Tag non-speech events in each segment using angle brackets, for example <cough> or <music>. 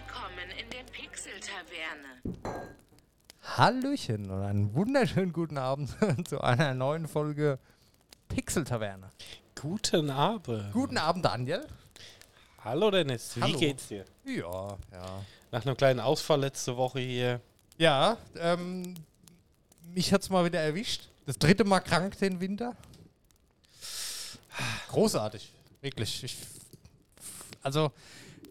Willkommen in der Pixel-Taverne. Hallöchen und einen wunderschönen guten Abend <laughs> zu einer neuen Folge Pixel Taverne. Guten Abend. Guten Abend, Daniel. Hallo Dennis, wie Hallo. geht's dir? Ja, ja. Nach einem kleinen Ausfall letzte Woche hier. Ja, ähm, mich hat's mal wieder erwischt. Das dritte Mal krank den Winter. Großartig, wirklich. Ich, also,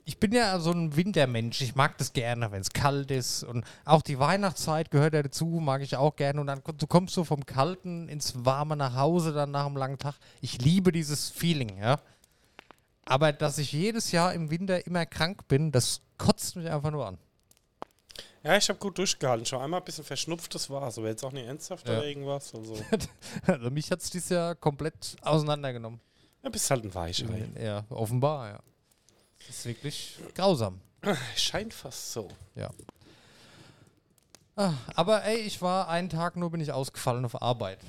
ich bin ja so ein Wintermensch. Ich mag das gerne, wenn es kalt ist. Und auch die Weihnachtszeit gehört ja dazu, mag ich auch gerne. Und dann du kommst du vom Kalten ins Warme nach Hause, dann nach einem langen Tag. Ich liebe dieses Feeling, ja. Aber dass ich jedes Jahr im Winter immer krank bin, das kotzt mich einfach nur an. Ja, ich habe gut durchgehalten. Schon einmal ein bisschen verschnupft, das war's. Aber jetzt auch nicht ernsthaft Ja. oder irgendwas. Also, <laughs> Also mich hat es dieses Jahr komplett auseinandergenommen. ja, bist halt ein Weichei. Ja, offenbar, ja. Das ist wirklich grausam. Scheint fast so. Ja. Ah, aber ey, ich war einen Tag nur bin ich ausgefallen auf Arbeit.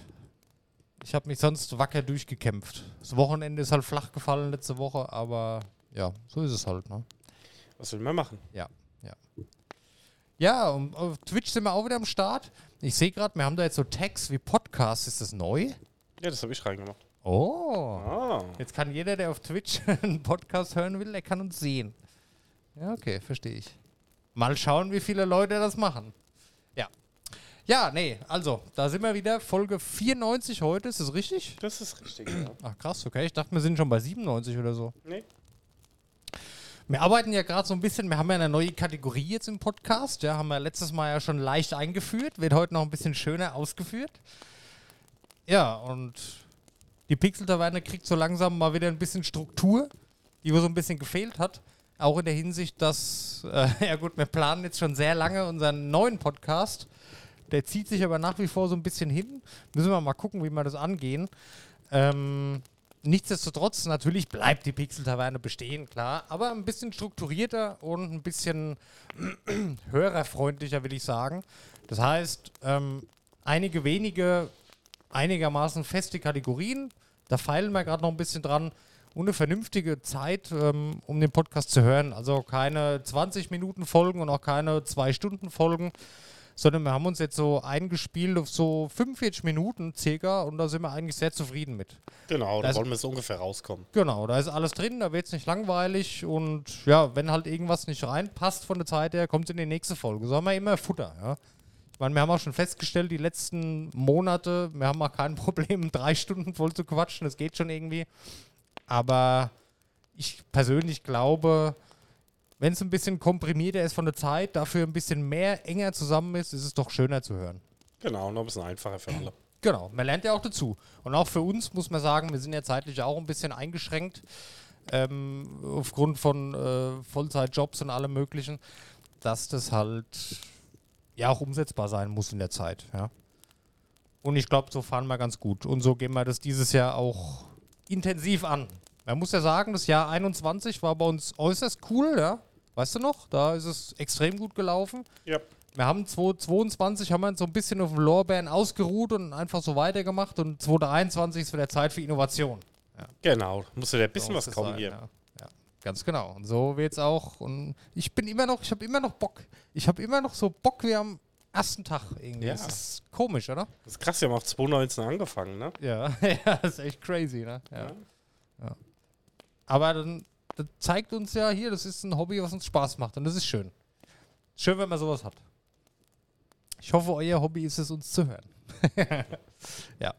Ich habe mich sonst wacker durchgekämpft. Das Wochenende ist halt flach gefallen letzte Woche, aber ja, so ist es halt, ne? Was will man machen? Ja, ja. Ja, und auf Twitch sind wir auch wieder am Start. Ich sehe gerade, wir haben da jetzt so Tags wie Podcast. Ist das neu? Ja, das habe ich reingemacht. Oh. Ah. Jetzt kann jeder, der auf Twitch <laughs> einen Podcast hören will, der kann uns sehen. Ja, okay, verstehe ich. Mal schauen, wie viele Leute das machen. Ja. Ja, nee, also, da sind wir wieder. Folge 94 heute, ist das richtig? Das ist richtig, ja. <clears throat> Ach krass, okay. Ich dachte, wir sind schon bei 97 oder so. Nee. Wir arbeiten ja gerade so ein bisschen, wir haben ja eine neue Kategorie jetzt im Podcast. Ja, haben wir letztes Mal ja schon leicht eingeführt, wird heute noch ein bisschen schöner ausgeführt. Ja, und die Pixel-Taverne kriegt so langsam mal wieder ein bisschen Struktur, die so ein bisschen gefehlt hat. Auch in der Hinsicht, dass, äh, <laughs> ja gut, wir planen jetzt schon sehr lange unseren neuen Podcast. Der zieht sich aber nach wie vor so ein bisschen hin. Müssen wir mal gucken, wie wir das angehen. Ähm, nichtsdestotrotz, natürlich bleibt die Pixel-Taverne bestehen, klar, aber ein bisschen strukturierter und ein bisschen <clears throat> hörerfreundlicher, will ich sagen. Das heißt, ähm, einige wenige einigermaßen feste Kategorien. Da feilen wir gerade noch ein bisschen dran. Und eine vernünftige Zeit, ähm, um den Podcast zu hören. Also keine 20 Minuten Folgen und auch keine 2 Stunden Folgen, sondern wir haben uns jetzt so eingespielt auf so 45 Minuten circa und da sind wir eigentlich sehr zufrieden mit. Genau, da Das- wollen wir so ungefähr rauskommen. Genau, da ist alles drin, da wird es nicht langweilig und ja, wenn halt irgendwas nicht reinpasst von der Zeit her, kommt es in die nächste Folge. So haben wir immer Futter, ja. Meine, wir haben auch schon festgestellt, die letzten Monate, wir haben auch kein <laughs> Problem, drei Stunden voll zu quatschen, das geht schon irgendwie. Aber ich persönlich glaube, wenn es ein bisschen komprimierter ist von der Zeit, dafür ein bisschen mehr enger zusammen ist, ist es doch schöner zu hören. Genau, noch ein bisschen einfacher für alle. Genau, man lernt ja auch dazu. Und auch für uns muss man sagen, wir sind ja zeitlich auch ein bisschen eingeschränkt, ähm, aufgrund von äh, Vollzeitjobs und allem Möglichen, dass das halt ja auch umsetzbar sein muss in der Zeit. Ja. Und ich glaube, so fahren wir ganz gut. Und so gehen wir das dieses Jahr auch intensiv an. Man muss ja sagen, das Jahr 21 war bei uns äußerst cool, ja. Weißt du noch? Da ist es extrem gut gelaufen. Ja. Wir haben 2022 haben wir uns so ein bisschen auf den Lorbeeren ausgeruht und einfach so weitergemacht und 2023 ist wieder Zeit für Innovation. Genau, muss ja ein bisschen So was kommen sein, hier. Ja. Ja, ganz genau. Und so wird's auch. Und ich bin immer noch, ich habe immer noch Bock. Ich habe immer noch so Bock wie am ersten Tag irgendwie. Ja. Das ist komisch, oder? Das ist krass, wir haben auch 2019 angefangen, ne? Ja, <laughs> ja, das ist echt crazy, ne? Ja. Ja. Aber dann das zeigt uns ja hier, das ist ein Hobby, was uns Spaß macht und das ist schön. Schön, wenn man sowas hat. Ich hoffe, euer Hobby ist es, uns zu hören. <laughs> ja.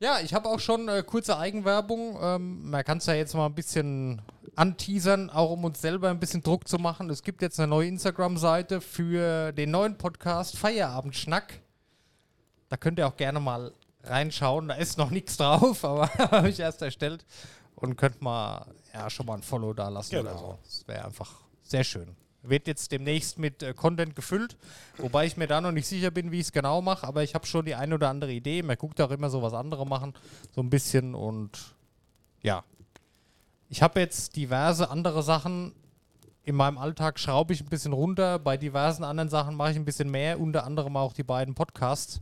Ja, ich habe auch schon äh, kurze Eigenwerbung. Ähm, man kann es ja jetzt mal ein bisschen anteasern, auch um uns selber ein bisschen Druck zu machen. Es gibt jetzt eine neue Instagram-Seite für den neuen Podcast Feierabendschnack. Da könnt ihr auch gerne mal reinschauen. Da ist noch nichts drauf, <laughs> aber <laughs> habe ich erst erstellt. Und könnt mal ja, schon mal ein Follow da lassen oder Genau. so. Das wäre einfach sehr schön. Wird jetzt demnächst mit äh, Content gefüllt, wobei ich mir da noch nicht sicher bin, wie ich es genau mache, aber ich habe schon die eine oder andere Idee. Man guckt auch immer so, was andere machen, so ein bisschen und ja. Ich habe jetzt diverse andere Sachen in meinem Alltag schraube ich ein bisschen runter. Bei diversen anderen Sachen mache ich ein bisschen mehr, unter anderem auch die beiden Podcasts.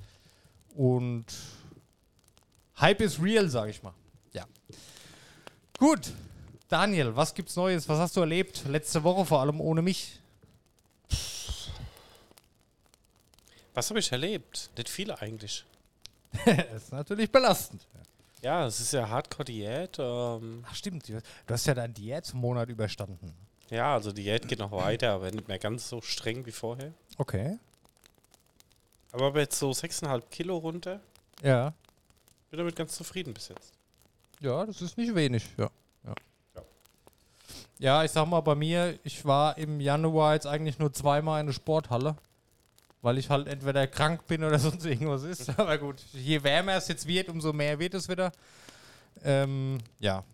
Und Hype is real, sage ich mal. Ja. Gut. Daniel, was gibt's Neues? Was hast du erlebt? Letzte Woche vor allem ohne mich. Was habe ich erlebt? Nicht viel eigentlich. das <laughs> ist natürlich belastend. Ja, es ist ja Hardcore-Diät. Ähm, Ach stimmt, du hast ja deinen Diätmonat überstanden. ja, also Diät geht noch weiter, aber nicht mehr ganz so streng wie vorher. Okay. Aber jetzt so 6,5 Kilo runter. Ja. Bin damit ganz zufrieden bis jetzt. Ja, das ist nicht wenig, ja. Ja, Ja. ja ich sag mal, bei mir, ich war im Januar jetzt eigentlich nur zweimal in der Sporthalle, weil ich halt entweder krank bin oder <laughs> sonst irgendwas ist. <laughs> Aber gut, je wärmer es jetzt wird, umso mehr wird es wieder. Ähm, ja.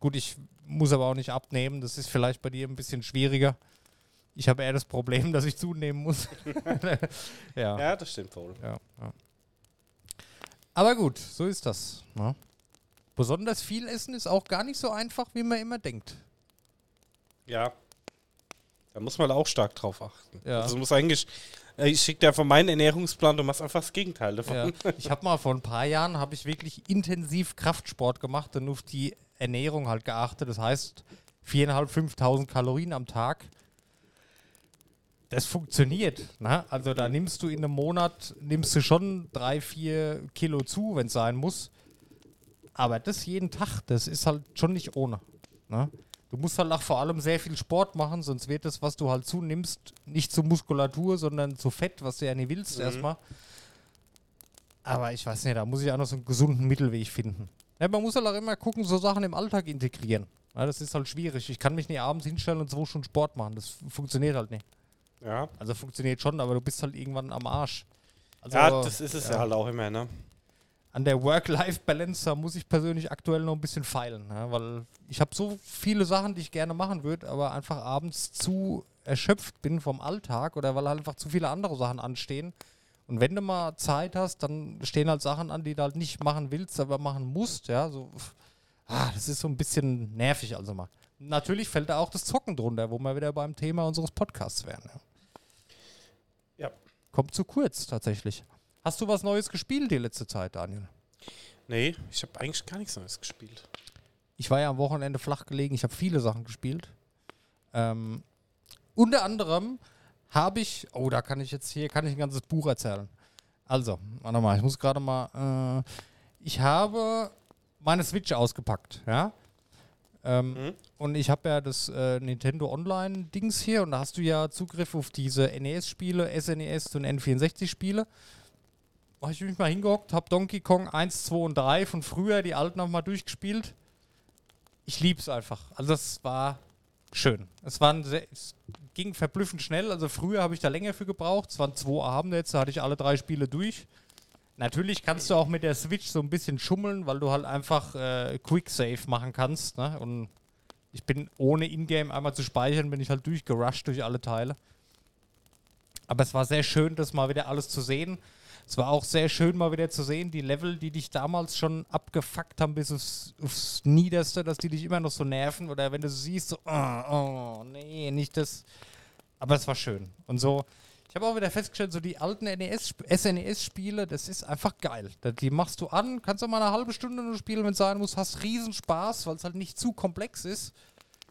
Gut, ich muss aber auch nicht abnehmen, das ist vielleicht bei dir ein bisschen schwieriger. Ich habe eher das Problem, dass ich zunehmen muss. <laughs> ja. Ja, das stimmt wohl. Ja, ja. Aber gut, so ist das. Ne? Besonders viel essen ist auch gar nicht so einfach, wie man immer denkt. Ja. Da muss man auch stark drauf achten. Ja. Also du musst eigentlich, äh, ich schicke dir einfach meinen Ernährungsplan, du machst einfach das Gegenteil davon. Ja. <laughs> Ich habe mal vor ein paar Jahren habe ich wirklich intensiv Kraftsport gemacht und auf die Ernährung halt geachtet. Das heißt 4.500, 5.000 Kalorien am Tag. Das funktioniert. Ne? Also da nimmst du in einem Monat nimmst du schon drei, vier Kilo zu, wenn es sein muss. Aber das jeden Tag, das ist halt schon nicht ohne. Ne? Du musst halt auch vor allem sehr viel Sport machen, sonst wird das, was du halt zunimmst, nicht zu Muskulatur, sondern zu Fett, was du ja nicht willst erstmal. Aber ich weiß nicht, da muss ich auch noch so einen gesunden Mittelweg finden. Ja, man muss halt auch immer gucken, so Sachen im Alltag integrieren. Ja, das ist halt schwierig. Ich kann mich nicht abends hinstellen und zwei Stunden Sport machen. Das funktioniert halt nicht. Ja. Also funktioniert schon, aber du bist halt irgendwann am Arsch. Also, ja, das ist es ja. ja. halt auch immer, ne? An der Work-Life-Balance, da muss ich persönlich aktuell noch ein bisschen feilen. Ja, weil ich habe so viele Sachen, die ich gerne machen würde, aber einfach abends zu erschöpft bin vom Alltag oder weil halt einfach zu viele andere Sachen anstehen. Und wenn du mal Zeit hast, dann stehen halt Sachen an, die du halt nicht machen willst, aber machen musst. Ja, so, ah, das ist so ein bisschen nervig also mal. Natürlich fällt da auch das Zocken drunter, wo wir wieder beim Thema unseres Podcasts wären. Ja. Ja. Kommt zu kurz tatsächlich. Hast du was Neues gespielt die letzte Zeit, Daniel? Nee, ich habe eigentlich gar nichts Neues gespielt. Ich war ja am Wochenende flach gelegen. Ich habe viele Sachen gespielt. Ähm, unter anderem habe ich, oh, da kann ich jetzt hier, kann ich ein ganzes Buch erzählen. Also, warte mal, ich muss gerade mal, äh, ich habe meine Switch ausgepackt, ja. Ähm, Mhm. Und ich habe ja das äh, Nintendo Online-Dings hier und da hast du ja Zugriff auf diese NES-Spiele, SNES und N64-Spiele. Habe ich mich mal hingehockt, habe Donkey Kong 1, 2 und 3 von früher, die alten nochmal durchgespielt. Ich lieb's einfach. Also das war schön. Es, waren sehr, es ging verblüffend schnell. Also früher habe ich da länger für gebraucht. Es waren zwei Abende jetzt, da hatte ich alle drei Spiele durch. Natürlich kannst du auch mit der Switch so ein bisschen schummeln, weil du halt einfach äh, Quick Save machen kannst. Ne? Und ich bin ohne Ingame einmal zu speichern, bin ich halt durchgerusht durch alle Teile. Aber es war sehr schön, das mal wieder alles zu sehen. Es war auch sehr schön, mal wieder zu sehen, die Level, die dich damals schon abgefuckt haben bis aufs, aufs Niederste, dass die dich immer noch so nerven. Oder wenn du so siehst, so, oh, oh nee, nicht das. Aber es war schön. Und so, ich habe auch wieder festgestellt, so die alten E NES, SNES-Spiele, das ist einfach geil. Die machst du an, kannst du mal eine halbe Stunde nur spielen, wenn es sein muss, hast riesen Spaß, weil es halt nicht zu komplex ist.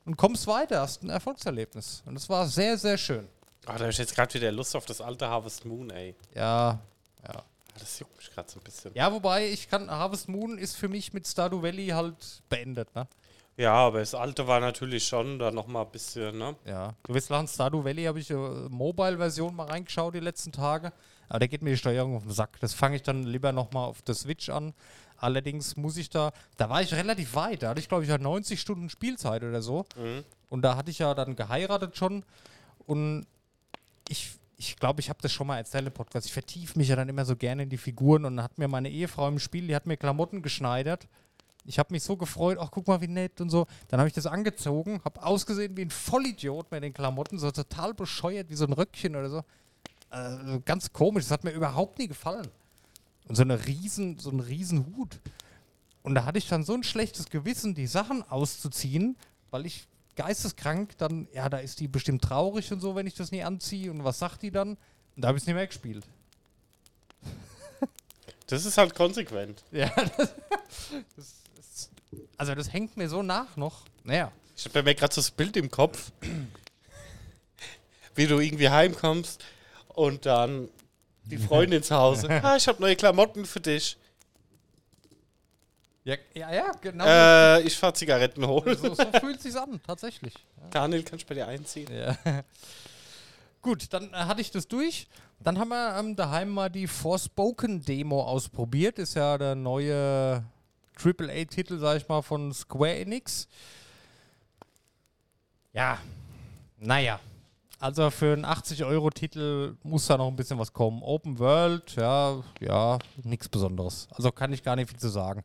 Und kommst weiter, hast ein Erfolgserlebnis. Und das war sehr, sehr schön. Ah, da habe ich jetzt gerade wieder Lust auf das alte Harvest Moon, ey. Ja, ja. Ah, Das juckt mich gerade so ein bisschen. Ja, wobei ich kann, Harvest Moon ist für mich mit Stardew Valley halt beendet, ne? Ja, aber das alte war natürlich schon da nochmal ein bisschen, ne? Ja. Du wirst lachen, Stardew Valley habe ich äh, Mobile-Version mal reingeschaut die letzten Tage. Aber da geht mir die Steuerung auf den Sack. Das fange ich dann lieber nochmal auf der Switch an. Allerdings muss ich da, da war ich relativ weit. Da hatte ich, glaube ich, ja 90 Stunden Spielzeit oder so. Mhm. Und da hatte ich ja dann geheiratet schon. Und ich ich glaube, ich habe das schon mal erzählt im Podcast. Ich vertiefe mich ja dann immer so gerne in die Figuren. Und dann hat mir meine Ehefrau im Spiel, die hat mir Klamotten geschneidert. Ich habe mich so gefreut, ach guck mal, wie nett und so. Dann habe ich das angezogen, habe ausgesehen wie ein Vollidiot mit den Klamotten, so total bescheuert, wie so ein Röckchen oder so. Äh, ganz komisch, das hat mir überhaupt nie gefallen. Und so eine riesen, so ein riesen Hut. Und da hatte ich dann so ein schlechtes Gewissen, die Sachen auszuziehen, weil ich geisteskrank dann, ja, da ist die bestimmt traurig und so, wenn ich das nie anziehe. Und was sagt die dann? Und da habe ich es nicht mehr gespielt. <laughs> Das ist halt konsequent. Ja, <laughs> das, das, das, also das hängt mir so nach noch. Naja. Ich habe mir gerade so das Bild im Kopf, <clears throat> wie du irgendwie heimkommst und dann die Freundin zu Hause. <laughs> Ah, ich habe neue Klamotten für dich. Ja, ja, ja genau. Äh, ich fahr Zigaretten holen. so, so fühlt sich's an, tatsächlich. Daniel, kannst du bei dir einziehen? Ja. <laughs> Gut, dann äh, hatte ich das durch. Dann haben wir ähm, daheim mal die Forspoken-Demo ausprobiert. Ist ja der neue AAA-Titel, sag ich mal, von Square Enix. Ja, naja. Also für einen 80-Euro-Titel muss da noch ein bisschen was kommen. Open World, ja, ja, nichts Besonderes. Also kann ich gar nicht viel zu sagen.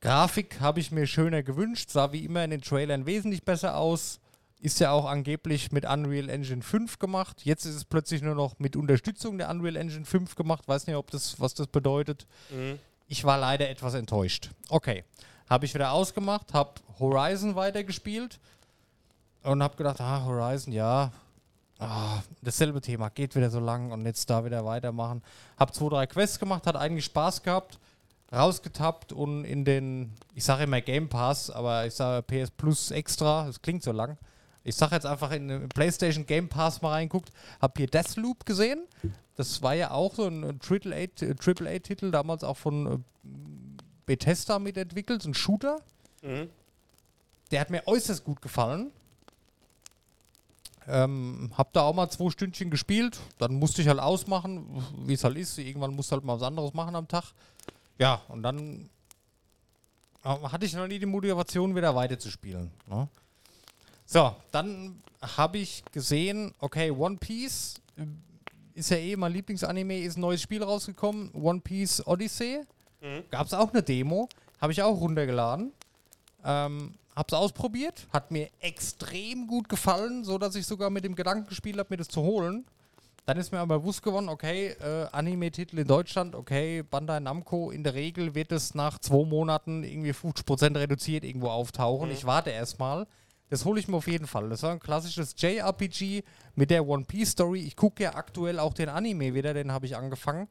Grafik habe ich mir schöner gewünscht, sah wie immer in den Trailern wesentlich besser aus. Ist ja auch angeblich mit Unreal Engine 5 gemacht. Jetzt ist es plötzlich nur noch mit Unterstützung der Unreal Engine 5 gemacht. Weiß nicht, ob das, was das bedeutet. Mhm. Ich war leider etwas enttäuscht. Okay, habe ich wieder ausgemacht, habe Horizon weitergespielt und habe gedacht, ah, Horizon, ja, ah, dasselbe Thema, geht wieder so lang und jetzt da wieder weitermachen. Habe zwei, drei Quests gemacht, hat eigentlich Spaß gehabt, rausgetappt und in den, ich sage immer Game Pass, aber ich sage PS Plus Extra, das klingt so lang. Ich sage jetzt einfach in den PlayStation Game Pass mal reinguckt, habe hier Deathloop gesehen. Das war ja auch so ein AAA-Titel, damals auch von äh, Bethesda mitentwickelt, so ein Shooter. Mhm. Der hat mir äußerst gut gefallen. Ähm, hab da auch mal zwei Stündchen gespielt. Dann musste ich halt ausmachen, wie es halt ist. Irgendwann musst du halt mal was anderes machen am Tag. Ja, und dann äh, hatte ich noch nie die Motivation, wieder weiterzuspielen. Ne? So, dann habe ich gesehen, okay, One Piece äh, ist ja eh mein Lieblingsanime, ist ein neues Spiel rausgekommen. One Piece Odyssey. Mhm. Gab es auch eine Demo. Habe ich auch runtergeladen. Ähm, hab's ausprobiert, hat mir extrem gut gefallen, so dass ich sogar mit dem Gedanken gespielt habe, mir das zu holen. Dann ist mir aber bewusst geworden, okay, äh, Anime-Titel in Deutschland, okay, Bandai Namco, in der Regel wird es nach zwei Monaten irgendwie 50% reduziert irgendwo auftauchen. Mhm. Ich warte erstmal. Das hole ich mir auf jeden Fall. Das war ein klassisches JRPG mit der One Piece Story. Ich gucke ja aktuell auch den Anime wieder, den habe ich angefangen.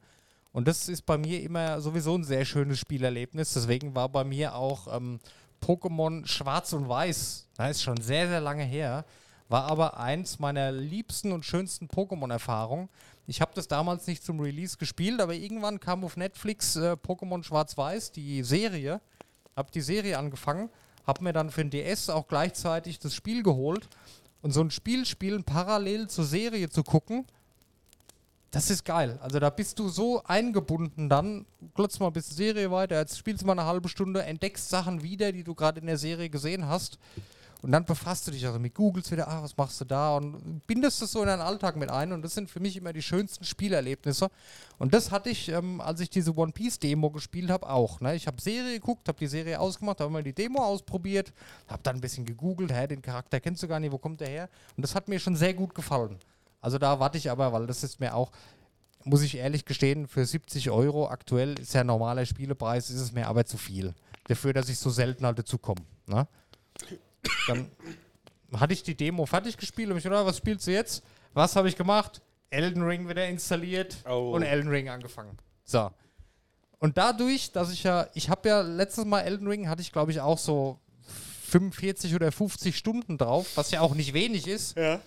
Und das ist bei mir immer sowieso ein sehr schönes Spielerlebnis. Deswegen war bei mir auch ähm, Pokémon Schwarz und Weiß, das ist schon sehr, sehr lange her, war aber eins meiner liebsten und schönsten Pokémon-Erfahrungen. Ich habe das damals nicht zum Release gespielt, aber irgendwann kam auf Netflix äh, Pokémon Schwarz-Weiß, die Serie. Habe die Serie angefangen, habe mir dann für den DS auch gleichzeitig das Spiel geholt. Und so ein Spiel spielen parallel zur Serie zu gucken, das ist geil. Also da bist du so eingebunden dann, glotzt mal bis die Serie weiter, jetzt spielst du mal eine halbe Stunde, entdeckst Sachen wieder, die du gerade in der Serie gesehen hast. Und dann befasst du dich also mit Googles wieder, ah, was machst du da? Und bindest das so in deinen Alltag mit ein. Und das sind für mich immer die schönsten Spielerlebnisse. Und das hatte ich, ähm, als ich diese One Piece Demo gespielt habe, auch. Ne? Ich habe Serie geguckt, habe die Serie ausgemacht, habe mal die Demo ausprobiert, habe dann ein bisschen gegoogelt, hä, den Charakter kennst du gar nicht, wo kommt der her? Und das hat mir schon sehr gut gefallen. Also da warte ich aber, weil das ist mir auch, muss ich ehrlich gestehen, für 70 Euro aktuell ist ja normaler Spielepreis, ist es mir aber zu viel. Dafür, dass ich so selten halt dazu komme. Ne? Dann hatte ich die Demo fertig gespielt und ich gedacht, was spielst du jetzt? Was habe ich gemacht? Elden Ring wieder installiert Oh. und Elden Ring angefangen. So. Und dadurch, dass ich ja, ich habe ja letztes Mal Elden Ring, hatte ich glaube ich auch so 45 oder 50 Stunden drauf, was ja auch nicht wenig ist Ja.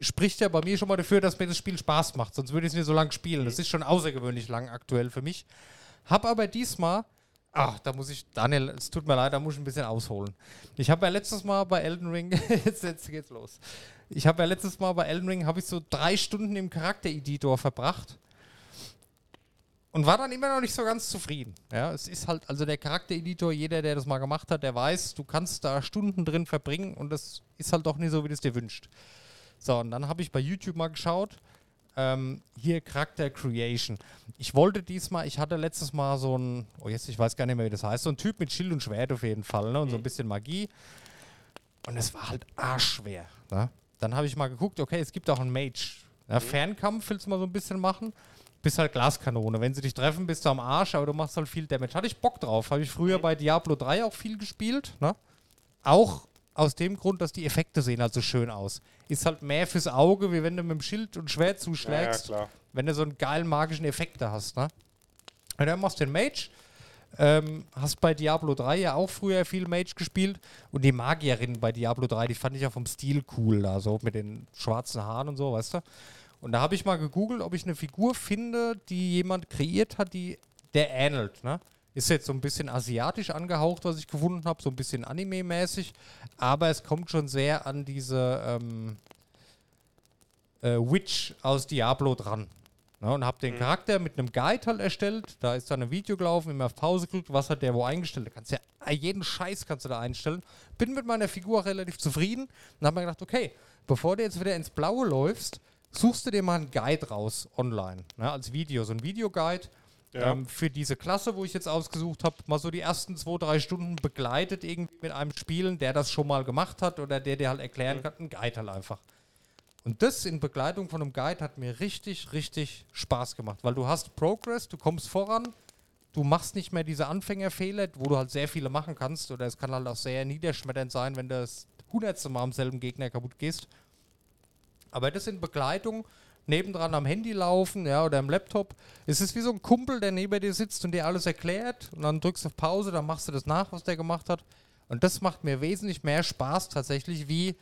spricht ja bei mir schon mal dafür, dass mir das Spiel Spaß macht. Sonst würde ich es nicht so lang spielen. Das ist schon außergewöhnlich lang aktuell für mich. Hab aber diesmal, ach, da muss ich, Daniel, es tut mir leid, da muss ich ein bisschen ausholen. Ich habe ja letztes Mal bei Elden Ring, <laughs> jetzt, jetzt geht's los. Ich habe ja letztes Mal bei Elden Ring, habe ich so drei Stunden im Charaktereditor verbracht. Und war dann immer noch nicht so ganz zufrieden. Ja, es ist halt, also der Charaktereditor, jeder, der das mal gemacht hat, der weiß, du kannst da Stunden drin verbringen und das ist halt doch nicht so, wie du es dir wünscht. So, und dann habe ich bei YouTube mal geschaut. Ähm, hier Charakter Creation. Ich wollte diesmal, ich hatte letztes Mal so ein, oh jetzt, ich weiß gar nicht mehr, wie das heißt, so ein Typ mit Schild und Schwert auf jeden Fall, ne? Und so ein bisschen Magie. Und es war halt arschschwer. Ne? Dann habe ich mal geguckt, okay, es gibt auch einen Mage. Ja, Fernkampf willst du mal so ein bisschen machen. Bist halt Glaskanone. Wenn sie dich treffen, bist du am Arsch, aber du machst halt viel Damage. Hatte ich Bock drauf. Habe ich früher bei Diablo 3 auch viel gespielt. Ne? Auch aus dem Grund, dass die Effekte sehen halt so schön aus. Ist halt mehr fürs Auge, wie wenn du mit dem Schild und Schwert Ja, ja, zuschlägst, klar. wenn du so einen geilen magischen Effekt da hast. Ne? Und dann machst du den Mage. Ähm, hast bei Diablo 3 ja auch früher viel Mage gespielt und die Magierin bei Diablo 3, die fand ich ja vom Stil cool, da so mit den schwarzen Haaren und so, weißt du? Und da habe ich mal gegoogelt, ob ich eine Figur finde, die jemand kreiert hat, die der ähnelt, ne? Ist jetzt so ein bisschen asiatisch angehaucht, was ich gefunden habe, so ein bisschen Anime-mäßig, aber es kommt schon sehr an diese ähm, äh, Witch aus Diablo dran. Ne, und habe den Mhm. Charakter mit einem Guide halt erstellt. Da ist dann ein Video gelaufen, immer auf Pause gedrückt, was hat der wo eingestellt. Da kannst du ja jeden Scheiß kannst du da einstellen. Bin mit meiner Figur relativ zufrieden und habe mir gedacht, okay, bevor du jetzt wieder ins Blaue läufst, suchst du dir mal einen Guide raus online, ne, als Video, so ein Videoguide. Ja. Ähm, für diese Klasse, wo ich jetzt ausgesucht habe, mal so die ersten zwei, drei Stunden begleitet irgendwie mit einem Spielen, der das schon mal gemacht hat oder der dir halt erklären kann, ein Guide halt einfach. Und das in Begleitung von einem Guide hat mir richtig, richtig Spaß gemacht, weil du hast Progress, du kommst voran, du machst nicht mehr diese Anfängerfehler, wo du halt sehr viele machen kannst, oder es kann halt auch sehr niederschmetternd sein, wenn du das hundertste Mal am selben Gegner kaputt gehst. Aber das in Begleitung, nebendran am Handy laufen, ja, oder am Laptop, es ist wie so ein Kumpel, der neben dir sitzt und dir alles erklärt und dann drückst du auf Pause, dann machst du das nach, was der gemacht hat. Und das macht mir wesentlich mehr Spaß tatsächlich, wie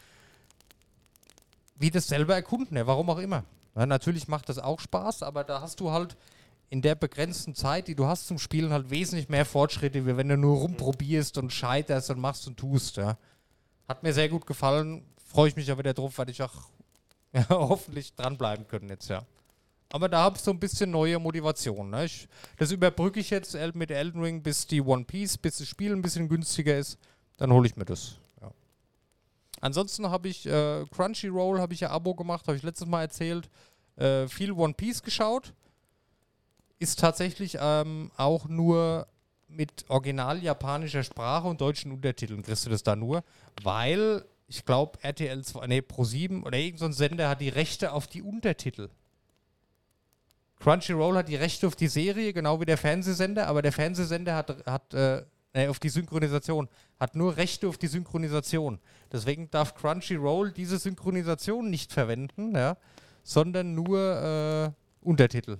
wie das selber erkunden, ja, warum auch immer. Ja, natürlich macht das auch Spaß, aber da hast du halt in der begrenzten Zeit, die du hast zum Spielen, halt wesentlich mehr Fortschritte, wie wenn du nur rumprobierst und scheiterst und machst und tust. Ja. Hat mir sehr gut gefallen, freue ich mich aber wieder drauf, weil ich auch <laughs> hoffentlich dranbleiben können jetzt, ja. Aber da habe ich so ein bisschen neue Motivation. Ne? Ich, das überbrücke ich jetzt mit Elden Ring, bis die One Piece, bis das Spiel ein bisschen günstiger ist. Dann hole ich mir das. Ja. Ansonsten habe ich äh, Crunchyroll, habe ich ja Abo gemacht, habe ich letztes Mal erzählt. Äh, viel One Piece geschaut. Ist tatsächlich ähm, auch nur mit original japanischer Sprache und deutschen Untertiteln kriegst du das da nur, weil ich glaube RTL 2, nee, Pro7 oder irgendein so Sender hat die Rechte auf die Untertitel. Crunchyroll hat die Rechte auf die Serie, genau wie der Fernsehsender, aber der Fernsehsender hat, hat äh, nee, auf die Synchronisation, hat nur Rechte auf die Synchronisation. Deswegen darf Crunchyroll diese Synchronisation nicht verwenden, ja, sondern nur äh, Untertitel.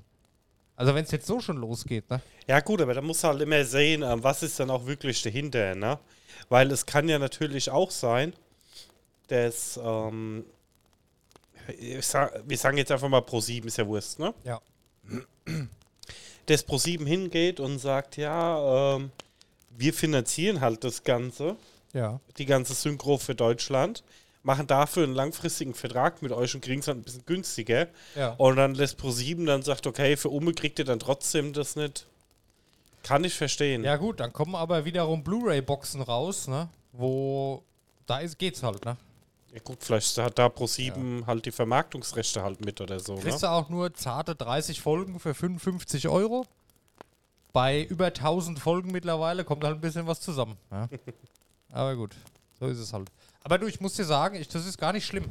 Also wenn es jetzt so schon losgeht, ne? Ja, gut, aber da muss halt immer sehen, ähm, was ist dann auch wirklich dahinter, ne? Weil es kann ja natürlich auch sein, dass, ähm, sag, wir sagen jetzt einfach mal Pro7, ist ja Wurst, ne? Ja. Dass Pro7 hingeht und sagt, ja, ähm, wir finanzieren halt das Ganze, Ja. die ganze Synchro für Deutschland, machen dafür einen langfristigen Vertrag mit euch und kriegen es halt ein bisschen günstiger. Ja. Und dann lässt Pro7 dann sagt, okay, für Ume kriegt ihr dann trotzdem das nicht. Kann ich verstehen. Ja gut, dann kommen aber wiederum Blu-ray-Boxen raus, ne? Wo da ist, geht's halt, ne? Ja, gut, vielleicht hat da Pro7 halt die Vermarktungsrechte halt mit oder so. Kriegst Ne? du auch nur zarte 30 Folgen für 55 Euro. Bei über 1000 Folgen mittlerweile kommt halt ein bisschen was zusammen. Ja? <laughs> Aber gut, so ist es halt. Aber du, ich muss dir sagen, ich, das ist gar nicht schlimm.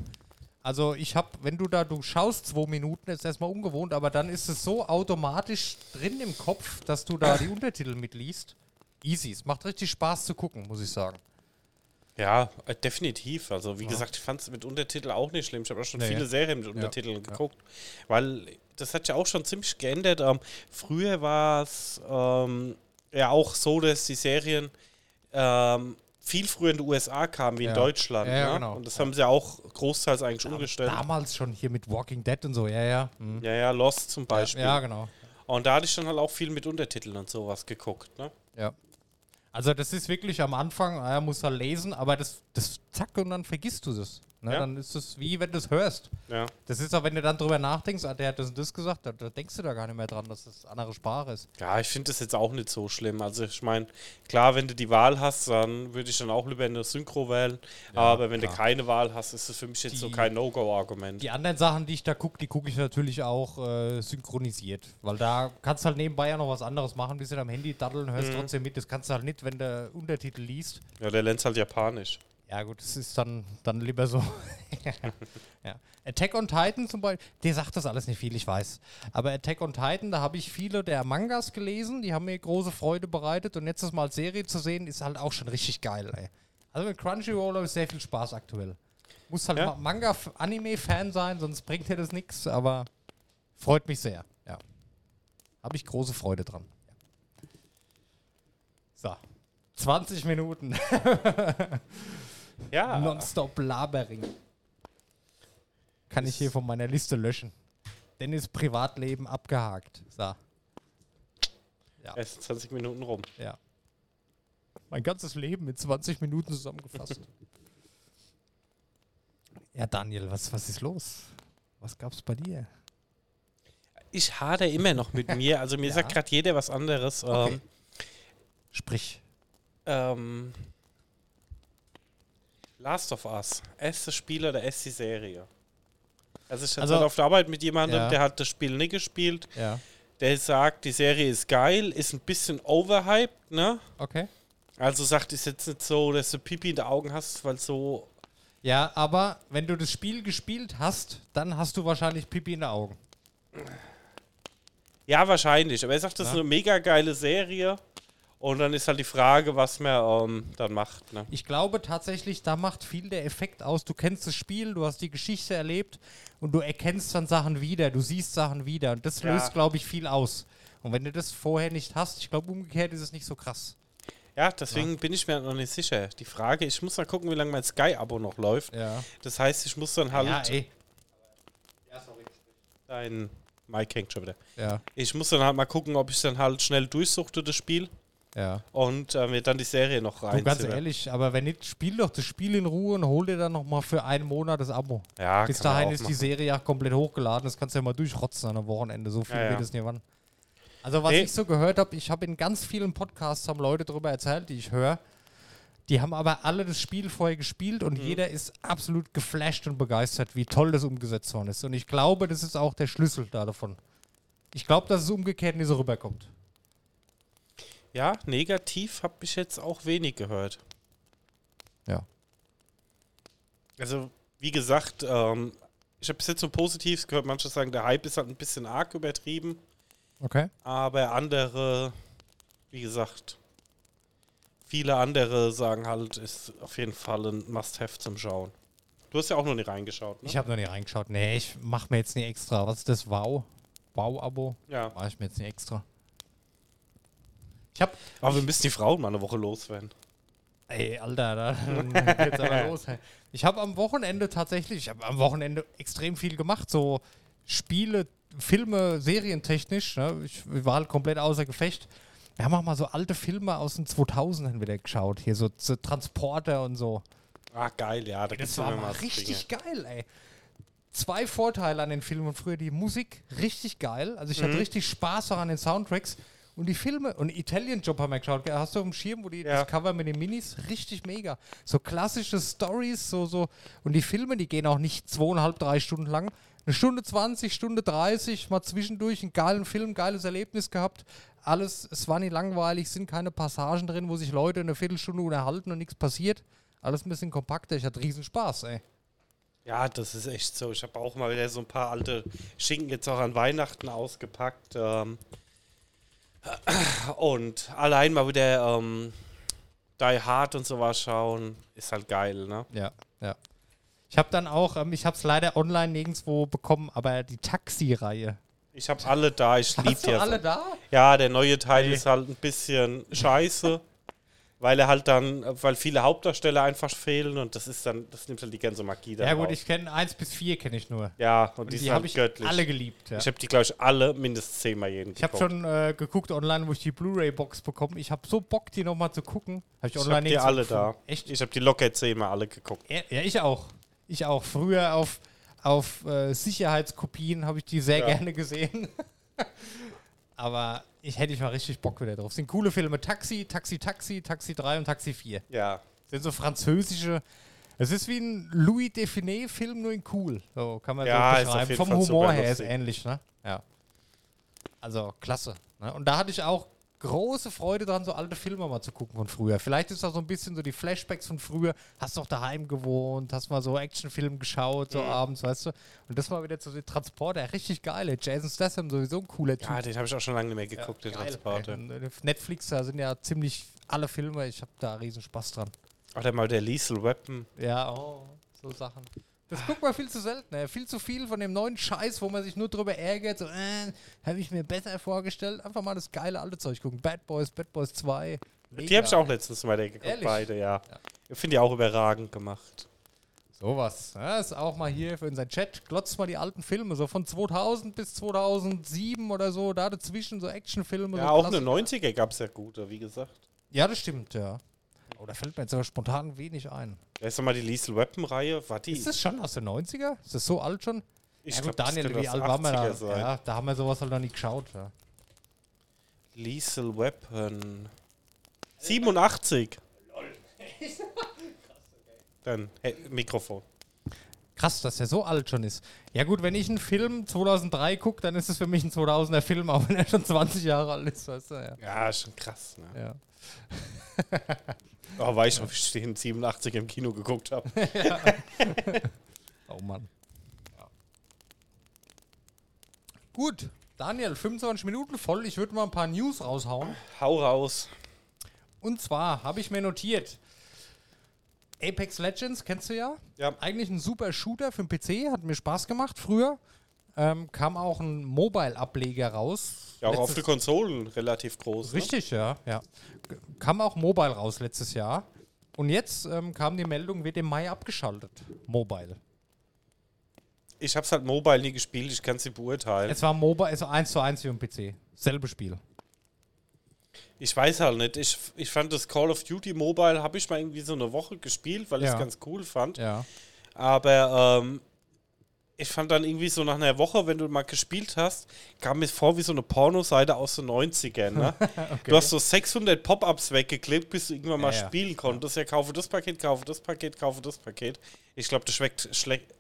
Also ich habe, wenn du da, du schaust zwei Minuten, ist erstmal ungewohnt, aber dann ist es so automatisch drin im Kopf, dass du da die <laughs> Untertitel mitliest. Easy, es macht richtig Spaß zu gucken, muss ich sagen. Ja, äh, definitiv. Also wie gesagt, ich fand es mit Untertitel auch nicht schlimm. Ich habe auch schon Nee. viele Serien mit Untertiteln geguckt. Weil das hat ja auch schon ziemlich geändert. Ähm, früher war es ähm, ja auch so, dass die Serien ähm, viel früher in den USA kamen wie Ja. in Deutschland. Ja, ja, ne? genau. Und das haben sie ja auch großteils eigentlich umgestellt. Damals schon hier mit Walking Dead und so, ja, ja. Mhm. Ja, ja, Lost zum Beispiel. Ja, genau. Und da hatte ich dann halt auch viel mit Untertiteln und sowas geguckt. Ne? Ja. Also das ist wirklich am Anfang, er muss halt lesen, aber das, das zack und dann vergisst du das. Ne? Ja. Dann ist es wie wenn du es hörst. Ja. Das ist auch, wenn du dann drüber nachdenkst, ah, der hat das und das gesagt, da, da denkst du da gar nicht mehr dran, dass das andere Sprache ist. Ja, ich finde das jetzt auch nicht so schlimm. Also ich meine, klar, wenn du die Wahl hast, dann würde ich dann auch lieber eine Synchro wählen. Aber wenn klar. du keine Wahl hast, ist das für mich jetzt so Die- kein No-Go-Argument. Die anderen Sachen, die ich da gucke, die gucke ich natürlich auch äh, synchronisiert. Weil da kannst du halt nebenbei ja noch was anderes machen, bisschen am Handy daddeln, hörst Mhm. trotzdem mit. Das kannst du halt nicht, wenn du Untertitel liest. Ja, der lernt halt Japanisch. Ja, gut, das ist dann, dann lieber so. <laughs> ja. Attack on Titan zum Beispiel, der sagt das alles nicht viel, ich weiß. Aber Attack on Titan, da habe ich viele der Mangas gelesen, die haben mir große Freude bereitet. Und jetzt das mal als Serie zu sehen, ist halt auch schon richtig geil, ey. Also mit Crunchyroll habe ich sehr viel Spaß aktuell. Muss halt Ja. Ma- Manga-Anime-Fan sein, sonst bringt dir das nichts, aber freut mich sehr, ja. Habe ich große Freude dran. So. 20 Minuten. <laughs> Ja, Nonstop Labering. Kann ich hier von meiner Liste löschen. Dennis Privatleben abgehakt. So. erst 20 Minuten rum. Ja. Mein ganzes Leben in 20 Minuten zusammengefasst. <laughs> ja, Daniel, was, was ist los? Was gab's bei dir? Ich hader immer noch mit mir. Also mir <laughs> Ja. sagt gerade jeder was anderes. Okay. Ähm, Sprich. ähm, Last of Us. Erste Spiel oder erste Serie? Also ich hatte Also- auf der Arbeit mit jemandem, Ja. der hat das Spiel nicht gespielt. Ja. Der sagt, die Serie ist geil, ist ein bisschen overhyped, ne? Okay. Also sagt, ist jetzt nicht so, dass du Pipi in den Augen hast, weil so. Ja, aber wenn du das Spiel gespielt hast, dann hast du wahrscheinlich Pipi in den Augen. Ja, wahrscheinlich. Aber er sagt, das ist Ja. eine mega geile Serie. Und dann ist halt die Frage, was man ähm, dann macht. Ne? Ich glaube tatsächlich, da macht viel der Effekt aus. Du kennst das Spiel, du hast die Geschichte erlebt und du erkennst dann Sachen wieder, du siehst Sachen wieder. Und das Ja. löst, glaube ich, viel aus. Und wenn du das vorher nicht hast, ich glaube, umgekehrt ist es nicht so krass. Ja, deswegen bin ich mir noch nicht sicher. Die Frage, ich muss mal gucken, wie lange mein Sky-Abo noch läuft. Ja. Das heißt, ich muss dann halt Ja, ey. dein Mike hängt schon wieder. Ja, Ich muss dann halt mal gucken, ob ich dann halt schnell durchsuchte das Spiel ja. und äh, mir dann die Serie noch Du, rein. ganz ehrlich, aber wenn nicht, spiel doch das Spiel in Ruhe und hol dir dann nochmal für einen Monat das Abo. Ja, Bis dahin ist die. Serie ja komplett hochgeladen. Das kannst du ja mal durchrotzen an einem Wochenende. So viel Ja, ja. wird es nie wann. Also, was Nee. ich so gehört habe, ich habe in ganz vielen Podcasts haben Leute darüber erzählt, die ich höre. Die haben aber alle das Spiel vorher gespielt und Mhm. jeder ist absolut geflasht und begeistert, wie toll das umgesetzt worden ist. Und ich glaube, das ist auch der Schlüssel da davon. Ich glaube, dass es umgekehrt nie so rüberkommt. Ja, negativ habe ich jetzt auch wenig gehört. Ja. Also, wie gesagt, ähm, ich habe bis jetzt so Positives gehört. Manche sagen, der Hype ist halt ein bisschen arg übertrieben. Okay. Aber andere, wie gesagt, viele andere sagen halt, ist auf jeden Fall ein Must-Have zum Schauen. Du hast ja auch noch nicht reingeschaut, ne? Ich habe noch nie reingeschaut. Nee, ich mache mir jetzt nie extra. Was ist das? Wow? Wow-Abo? ja. Mache ich mir jetzt nie extra. Ich habe Aber wir müssen die Frauen mal eine Woche loswerden. Ey, Alter, da <laughs> geht's aber los. Hey. Ich habe am Wochenende tatsächlich, ich habe am Wochenende extrem viel gemacht, so Spiele, Filme, serientechnisch. Ne? Ich, war halt komplett außer Gefecht. Wir haben auch mal so alte Filme aus den 2000ern wieder geschaut, hier so, so Transporter und so. Ah, geil, ja. Da Das war mal Dinge. richtig geil, ey. Zwei Vorteile an den Filmen früher. Die Musik, richtig geil. Also ich Mhm. hatte richtig Spaß auch an den Soundtracks. Und die Filme, und Italian Job haben wir geschaut. Hast du auf dem Schirm, wo die Ja. das Cover mit den Minis? Richtig mega. So klassische Stories, so, so. Und die Filme, die gehen auch nicht zweieinhalb, drei Stunden lang. Eine Stunde 20, Stunde 30, mal zwischendurch einen geilen Film, geiles Erlebnis gehabt. Alles, es war nicht langweilig, sind keine Passagen drin, wo sich Leute eine Viertelstunde unterhalten und nichts passiert. Alles ein bisschen kompakter. Ich hatte riesen Spaß, ey. Ja, das ist echt so. Ich habe auch mal wieder so ein paar alte Schinken jetzt auch an Weihnachten ausgepackt. Ähm, und allein mal wieder ähm, Die Hard und sowas schauen, ist halt geil, ne? Ja, ja. Ich habe dann auch, ähm, ich habe es leider online nirgendwo bekommen, aber die Taxi-Reihe. Ich habe alle da, ich liebe Hast du die. alle da? Ja, der neue Teil Nee. ist halt ein bisschen scheiße, weil er halt dann, weil viele Hauptdarsteller einfach fehlen und das ist dann, das nimmt halt die ganze Magie da Ja gut, raus. ich kenne 1 bis 4 kenne ich nur. Ja, und, Und die, die sind habe halt ich göttlich. alle geliebt. Ja. Ich habe die, glaube ich, alle mindestens zehnmal jeden Ich habe schon äh, geguckt online, wo ich die Blu-ray-Box bekomme. Ich habe so Bock, die nochmal zu gucken. Habe ich Ich habe die alle gefunden. da. Echt? Ich habe die locker zehnmal alle geguckt. Ja, ja, ich auch. Ich auch. Früher auf, auf äh, Sicherheitskopien habe ich die sehr Ja. gerne gesehen. <laughs> Aber ich hätte ich mal richtig Bock wieder drauf. Sind coole Filme. Taxi, Taxi, Taxi, Taxi 3 und Taxi 4. Ja. sind so französische. Es ist wie ein Louis Define-Film, nur in cool. So kann man Ja, so ist beschreiben. Vom Fall Humor her ist lustig. ähnlich, ne? Ja. Also klasse. Ne? Und da hatte ich auch große Freude dran, so alte Filme mal zu gucken von früher. Vielleicht ist das so ein bisschen so die Flashbacks von früher. Hast doch daheim gewohnt, hast mal so Actionfilm geschaut, Mhm. so abends, weißt du? Und das war wieder so die Transporter, richtig geil. Jason Statham, sowieso ein cooler Typ. Ja, den habe ich auch schon lange nicht mehr geguckt, den Geil, Transporter. ey. Äh, Netflix, da sind ja ziemlich alle Filme. Ich habe da riesen Spaß dran. Oder mal der Lethal Weapon. Ja, oh, so Sachen. Das guckt man viel zu selten. Ey. Viel zu viel von dem neuen Scheiß, wo man sich nur drüber ärgert. So, äh, habe ich mir besser vorgestellt. Einfach mal das geile alte Zeug gucken. Bad Boys, Bad Boys 2. Die habe ich auch letztens mal geguckt, Ehrlich? beide, ja. Ich finde die auch überragend gemacht. Sowas. Ja, ist auch mal hier für unseren Chat. Glotzt mal die alten Filme, so von 2000 bis 2007 oder so, da dazwischen so Actionfilme. Ja, so auch eine Klassiker. 90er gab es ja gute, wie gesagt. Ja, das stimmt, ja. Oh, da fällt mir jetzt aber spontan wenig ein. Da ist die Lethal Weapon-Reihe. War die? Ist das schon aus den 90er? Ist das so alt schon? ich ja, glaub, gut, das Daniel, wie alt waren wir 80er da? sein. Ja, da haben wir sowas halt noch nie geschaut. Ja. Lethal Weapon. 87. Dann hey, Mikrofon. Krass, dass der so alt schon ist. Ja gut, wenn ich einen Film 2003 gucke, dann ist es für mich ein 2000er Film, auch wenn er schon 20 Jahre alt ist, weißt du, ja. Ja, schon krass. Ne? ja. <laughs> Oh, weiß ich noch, wie ich den 87 im Kino geguckt habe. <laughs> Oh Mann. Gut, Daniel, 25 Minuten voll. Ich würde mal ein paar News raushauen. Hau raus. Und zwar habe ich mir notiert, Apex Legends kennst du ja. Ja. Eigentlich ein super Shooter für den PC, hat mir Spaß gemacht früher. Ähm, kam auch ein Mobile-Ableger raus. Ja, auch auf den Konsolen relativ groß. Ne? Richtig, ja, ja. G- Kam auch Mobile raus letztes Jahr. Und jetzt ähm, kam die Meldung, wird im Mai abgeschaltet. Mobile. Ich habe es halt mobile nie gespielt, ich kann es nicht beurteilen. Es war Mobile, also 1 zu 1 wie im PC. Selbe Spiel. Ich weiß halt nicht. Ich, ich fand das Call of Duty Mobile, habe ich mal irgendwie so eine Woche gespielt, weil ich Ja. es ganz cool fand. Ja. Aber ähm, ich fand dann irgendwie so nach einer Woche, wenn du mal gespielt hast, kam mir vor wie so eine Pornoseite aus den 90ern. Ne? <laughs> Du hast so 600 Pop-Ups weggeklickt, bis du irgendwann mal Ja, ja. spielen konntest. Ja, kaufe das Paket, kaufe das Paket, kaufe das Paket. Ich glaube, das schmeckt schleckt.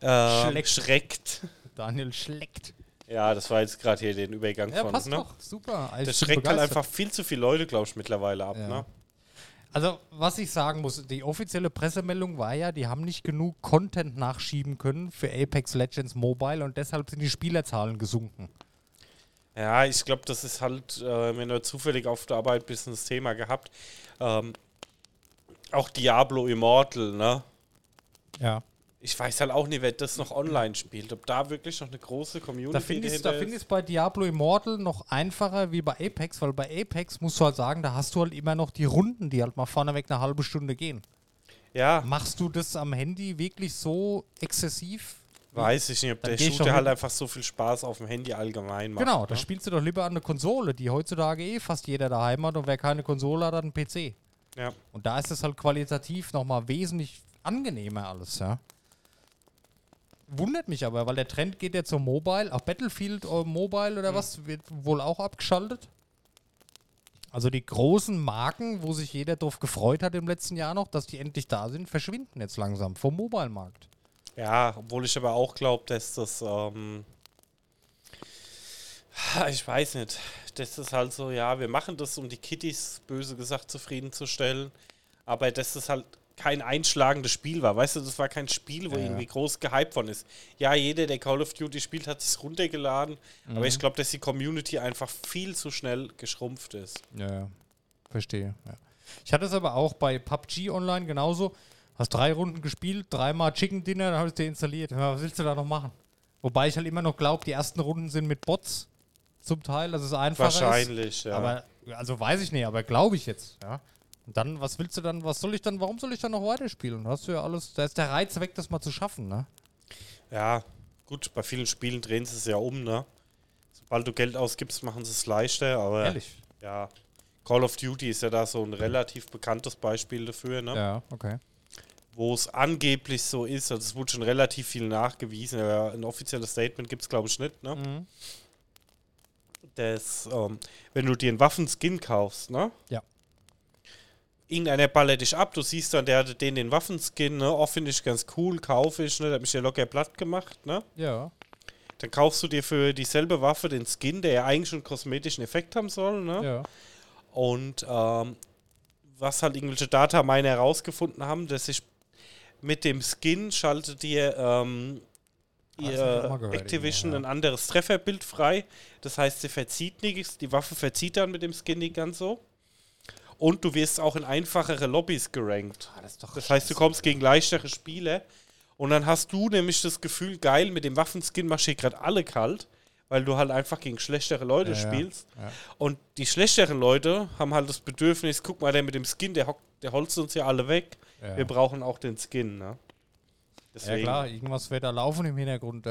Äh, Schleckt. schreckt. Daniel schleckt. Ja, das war jetzt gerade hier den Übergang Ja, von. passt ne? doch. Super. Also Das schreckt halt einfach viel zu viele Leute, glaube ich, mittlerweile ab. Ja. Ne? Also, was ich sagen muss, die offizielle Pressemeldung war ja, die haben nicht genug Content nachschieben können für Apex Legends Mobile und deshalb sind die Spielerzahlen gesunken. Ja, ich glaube, das ist halt, äh, wenn du zufällig auf der Arbeit ein bisschen das Thema gehabt. Ähm, auch Diablo Immortal, ne? Ja. Ich weiß halt auch nicht, wer das noch online spielt. Ob da wirklich noch eine große Community Da finde ich es dahinter find ist. ich's bei Diablo Immortal noch einfacher wie bei Apex, weil bei Apex musst du halt sagen, da hast du halt immer noch die Runden, die halt mal vorneweg eine halbe Stunde gehen. Ja, Machst du das am Handy wirklich so exzessiv? weiß ich nicht, ob Dann der ich Shooter halt einfach so viel Spaß auf dem Handy allgemein macht. Genau, da ne? spielst du doch lieber an eine Konsole, die heutzutage eh fast jeder daheim hat und wer keine Konsole hat, hat einen PC. Ja. Und da ist es halt qualitativ nochmal wesentlich angenehmer alles, ja. Wundert mich aber, weil der Trend geht ja zum Mobile. Auch Battlefield äh, Mobile oder was wird wohl auch abgeschaltet. Also die großen Marken, wo sich jeder drauf gefreut hat im letzten Jahr noch, dass die endlich da sind, verschwinden jetzt langsam vom Mobile-Markt. Ja, obwohl ich aber auch glaube, dass das, ähm, ich weiß nicht, das ist halt so, ja, wir machen das, um die Kitties, böse gesagt, zufriedenzustellen, aber das halt kein einschlagendes Spiel war, weißt du, das war kein Spiel, wo Ja, irgendwie groß gehypt von ist. Ja, jeder, der Call of Duty spielt, hat es runtergeladen, aber Mhm. ich glaube, dass die Community einfach viel zu schnell geschrumpft ist. Ja, ja. Verstehe. Ja. Ich hatte es aber auch bei PUBG Online genauso. Hast drei Runden gespielt, dreimal Chicken Dinner, dann habe ich es deinstalliert. Ja, was willst du da noch machen? Wobei ich halt immer noch glaube, die ersten Runden sind mit Bots zum Teil, dass es einfacher ist. Wahrscheinlich, ja. Aber, also weiß ich nicht, aber glaube ich jetzt, ja. Dann, was willst du dann, was soll ich dann, warum soll ich dann noch weiterspielen? Hast du ja alles, da ist der Reiz weg, das mal zu schaffen, ne? Ja, gut, bei vielen Spielen drehen sie es ja um, ne? Sobald du Geld ausgibst, machen sie es leichter, aber Ehrlich? ja, Call of Duty ist ja da so ein relativ bekanntes Beispiel dafür, ne? Ja, okay. Wo es angeblich so ist, also es wurde schon relativ viel nachgewiesen, aber ein offizielles Statement gibt es, glaube ich, nicht, ne? Mhm. Das, ähm, wenn du dir einen Waffenskin kaufst, ne? Ja. Irgendeiner ballert dich ab, du siehst dann, der hatte den den Waffenskin, ne? Oh, finde ich ganz cool, kaufe ich, ne? Der hat mich ja locker platt gemacht, ne? Ja. Dann kaufst du dir für dieselbe Waffe den Skin, der ja eigentlich schon einen kosmetischen Effekt haben soll, ne? Ja. Und ähm, was halt irgendwelche Dataminer herausgefunden haben, dass sich mit dem Skin schaltet dir ähm, Ah, ich ihr gehört Activision ja. ein anderes Trefferbild frei. Das heißt, sie verzieht nichts, die Waffe verzieht dann mit dem Skin nicht ganz so. Und du wirst auch in einfachere Lobbys gerankt. Ah, das Das heißt, du kommst gegen leichtere Spieler und dann hast du nämlich das Gefühl, geil, mit dem Waffenskin mach ich hier gerade alle kalt, weil du halt einfach gegen schlechtere Leute Ja, ja. spielst. Ja. Und die schlechteren Leute haben halt das Bedürfnis, guck mal, der mit dem Skin, der, hockt, der holzt uns ja alle weg. Ja. Wir brauchen auch den Skin, ne? Ja klar, irgendwas wird da laufen im Hintergrund.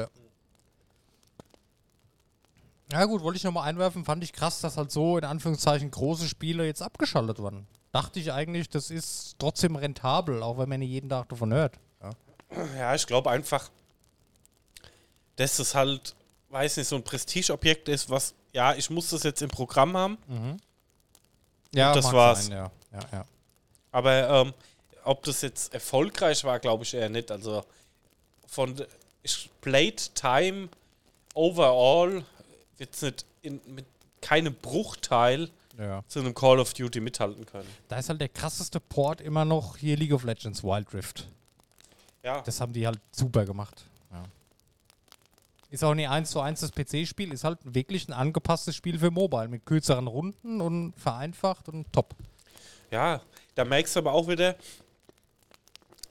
Ja, gut, wollte ich nochmal einwerfen, fand ich krass, dass halt so in Anführungszeichen große Spiele jetzt abgeschaltet wurden. Dachte ich eigentlich, das ist trotzdem rentabel, auch wenn man nicht jeden Tag davon hört. Ja, Ja, ich glaube einfach, dass das halt, weiß nicht, so ein Prestigeobjekt ist, was, ja, ich muss das jetzt im Programm haben, ja das war's. Sein, ja. Ja, ja. aber ähm, ob das jetzt erfolgreich war, glaube ich eher nicht. Also von de- ich, Playtime overall es nicht in, mit keinem Bruchteil ja. zu einem Call of Duty mithalten können. Da ist halt der krasseste Port immer noch hier League of Legends Wild Rift. Ja, Das haben die halt super gemacht. Ja. Ist auch nicht eins zu eins das PC-Spiel, ist halt wirklich ein angepasstes Spiel für Mobile mit kürzeren Runden und vereinfacht und top. ja, da merkst du aber auch wieder,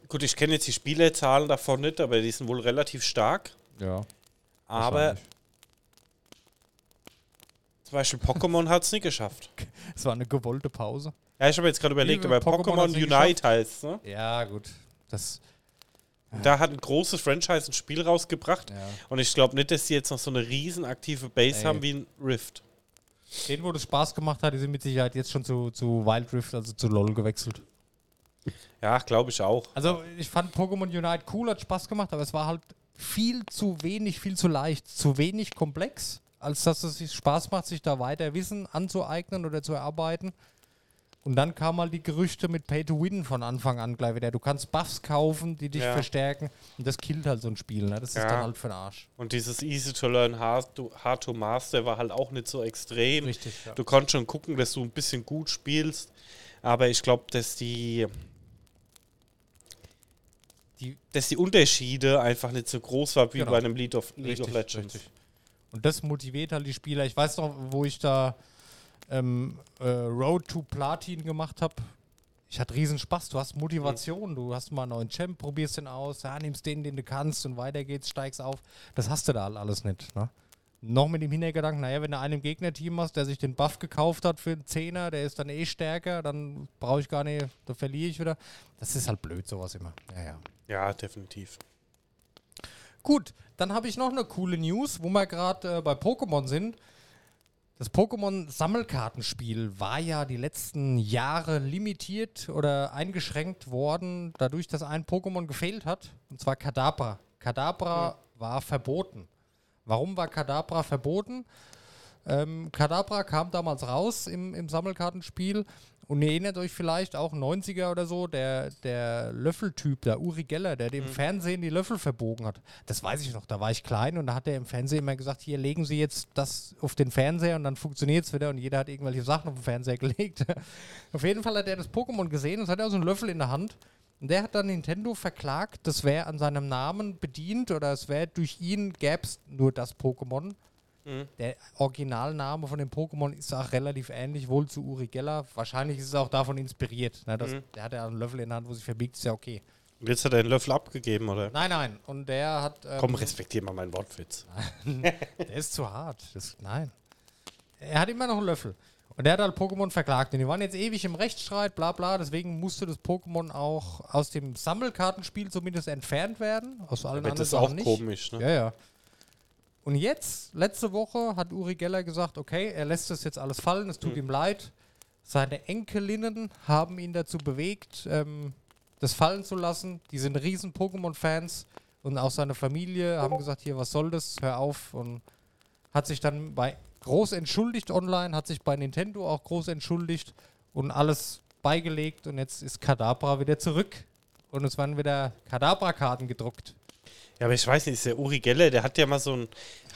gut, ich kenne jetzt die Spielerzahlen davon nicht, aber die sind wohl relativ stark. Ja. Aber zum Beispiel Pokémon <laughs> hat es nicht geschafft. Es war eine gewollte Pause. Ja, ich habe jetzt gerade überlegt, aber Pokémon Unite heißt ne? Ja, gut. Das, Da hat ein großes Franchise ein Spiel rausgebracht. ja. Und ich glaube nicht, dass die jetzt noch so eine riesen aktive Base Ey. haben wie ein Rift. Den, wo das Spaß gemacht hat, die sind mit Sicherheit jetzt schon zu, zu Wild Rift, also zu LOL gewechselt. Ja, glaube ich auch. Also, ich fand Pokémon Unite cool, hat Spaß gemacht, aber es war halt viel zu wenig, viel zu leicht, zu wenig komplex, als dass es sich Spaß macht, sich da weiter Wissen anzueignen oder zu erarbeiten. Und dann kamen halt die Gerüchte mit Pay to Win von Anfang an gleich wieder. Du kannst Buffs kaufen, die dich Ja. verstärken. Und das killt halt so ein Spiel. Ne? Das ist Ja. dann halt für den Arsch. Und dieses Easy to Learn, Hard to, hard to Master war halt auch nicht so extrem. Richtig, ja. Du konntest schon gucken, dass du ein bisschen gut spielst. Aber ich glaube, dass die, Die, dass die Unterschiede einfach nicht so groß waren wie Genau. bei einem League of, League Richtig, of Legends. richtig. Und das motiviert halt die Spieler. Ich weiß noch, wo ich da ähm, äh, Road to Platin gemacht habe. Ich hatte riesen Spaß. Du hast Motivation. Du hast mal einen neuen Champ, probierst den aus, ja, nimmst den, den du kannst und weiter geht's, steigst auf. Das hast du da alles nicht. Ne? Noch mit dem Hintergedanken, naja, wenn du einen im Gegnerteam hast, der sich den Buff gekauft hat für einen Zehner, der ist dann eh stärker, dann brauche ich gar nicht, da verliere ich wieder. Das ist halt blöd, sowas immer. Ja, ja. Ja, definitiv. Gut, dann habe ich noch eine coole News, wo wir gerade äh, bei Pokémon sind. Das Pokémon-Sammelkartenspiel war ja die letzten Jahre limitiert oder eingeschränkt worden, dadurch, dass ein Pokémon gefehlt hat, und zwar Kadabra. Kadabra war verboten. Warum war Kadabra verboten? Ähm, Kadabra kam damals raus im, im Sammelkartenspiel und ihr erinnert euch vielleicht auch 90er oder so, der, der Löffeltyp, der Uri Geller, der dem Fernsehen die Löffel verbogen hat. Das weiß ich noch, da war ich klein und da hat er im Fernsehen immer gesagt, hier legen Sie jetzt das auf den Fernseher und dann funktioniert es wieder und jeder hat irgendwelche Sachen auf den Fernseher <laughs> gelegt. auf jeden Fall hat er das Pokémon gesehen und hat er so einen Löffel in der Hand. Und der hat dann Nintendo verklagt, das wäre an seinem Namen bedient oder es wäre durch ihn gäbe es nur das Pokémon. Der Originalname von dem Pokémon ist auch relativ ähnlich, wohl zu Uri Geller. Wahrscheinlich ist es auch davon inspiriert. Ne? Das, Der hat ja einen Löffel in der Hand, wo sich verbiegt, ist ja okay. Und jetzt hat er den Löffel abgegeben, oder? Nein, nein. Und der hat. Ähm, Komm, respektier mal meinen Wortwitz. <laughs> der ist zu hart. Das, nein. Er hat immer noch einen Löffel. Und der hat halt Pokémon verklagt. Und die waren jetzt ewig im Rechtsstreit, bla bla. Deswegen musste das Pokémon auch aus dem Sammelkartenspiel zumindest entfernt werden. Aus allen Aber anderen das ist auch nicht. komisch, ne? Ja, ja. Und jetzt, letzte Woche, hat Uri Geller gesagt, okay, er lässt das jetzt alles fallen, es tut Hm. ihm leid. Seine Enkelinnen haben ihn dazu bewegt, ähm, das fallen zu lassen. Die sind riesen Pokémon-Fans und auch seine Familie haben gesagt, hier, was soll das, hör auf. Und hat sich dann bei groß entschuldigt online, hat sich bei Nintendo auch groß entschuldigt und alles beigelegt und jetzt ist Kadabra wieder zurück. Und es werden wieder Kadabra-Karten gedruckt. Ja, aber ich weiß nicht, ist der Uri Geller, der hat ja mal so einen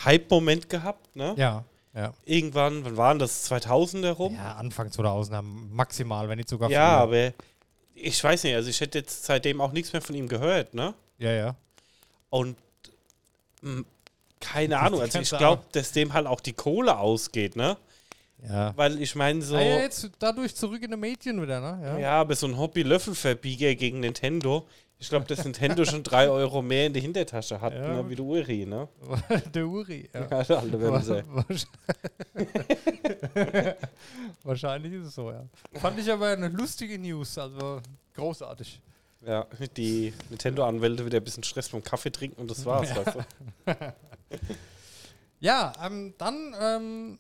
Hype-Moment gehabt, ne? Ja, ja. Irgendwann, wann waren das? 2000 herum? Ja, Anfang 2000 maximal, wenn nicht sogar Ja, früher. aber ich weiß nicht, also ich hätte jetzt seitdem auch nichts mehr von ihm gehört, ne? Ja, ja. Und mh, keine Das Ahnung, also ich glaube, dass dem halt auch die Kohle ausgeht, ne? Ja. Weil ich meine so, Ah, ja, jetzt dadurch zurück in die Medien wieder, ne? Ja. ja, aber so ein Hobby-Löffelverbieger gegen Nintendo, Ich glaube, dass Nintendo schon 3 Euro mehr in der Hintertasche hat, Ja. ne, wie der Uri, ne? <laughs> der Uri. Ja. Ja, der alte Wemse. Wahrscheinlich- ist es so, ja. Fand ich aber eine lustige News, also großartig. Ja, die Nintendo-Anwälte wieder ein bisschen Stress beim Kaffee trinken und das war's, weißt du? <laughs> Ja, ähm, dann, ähm,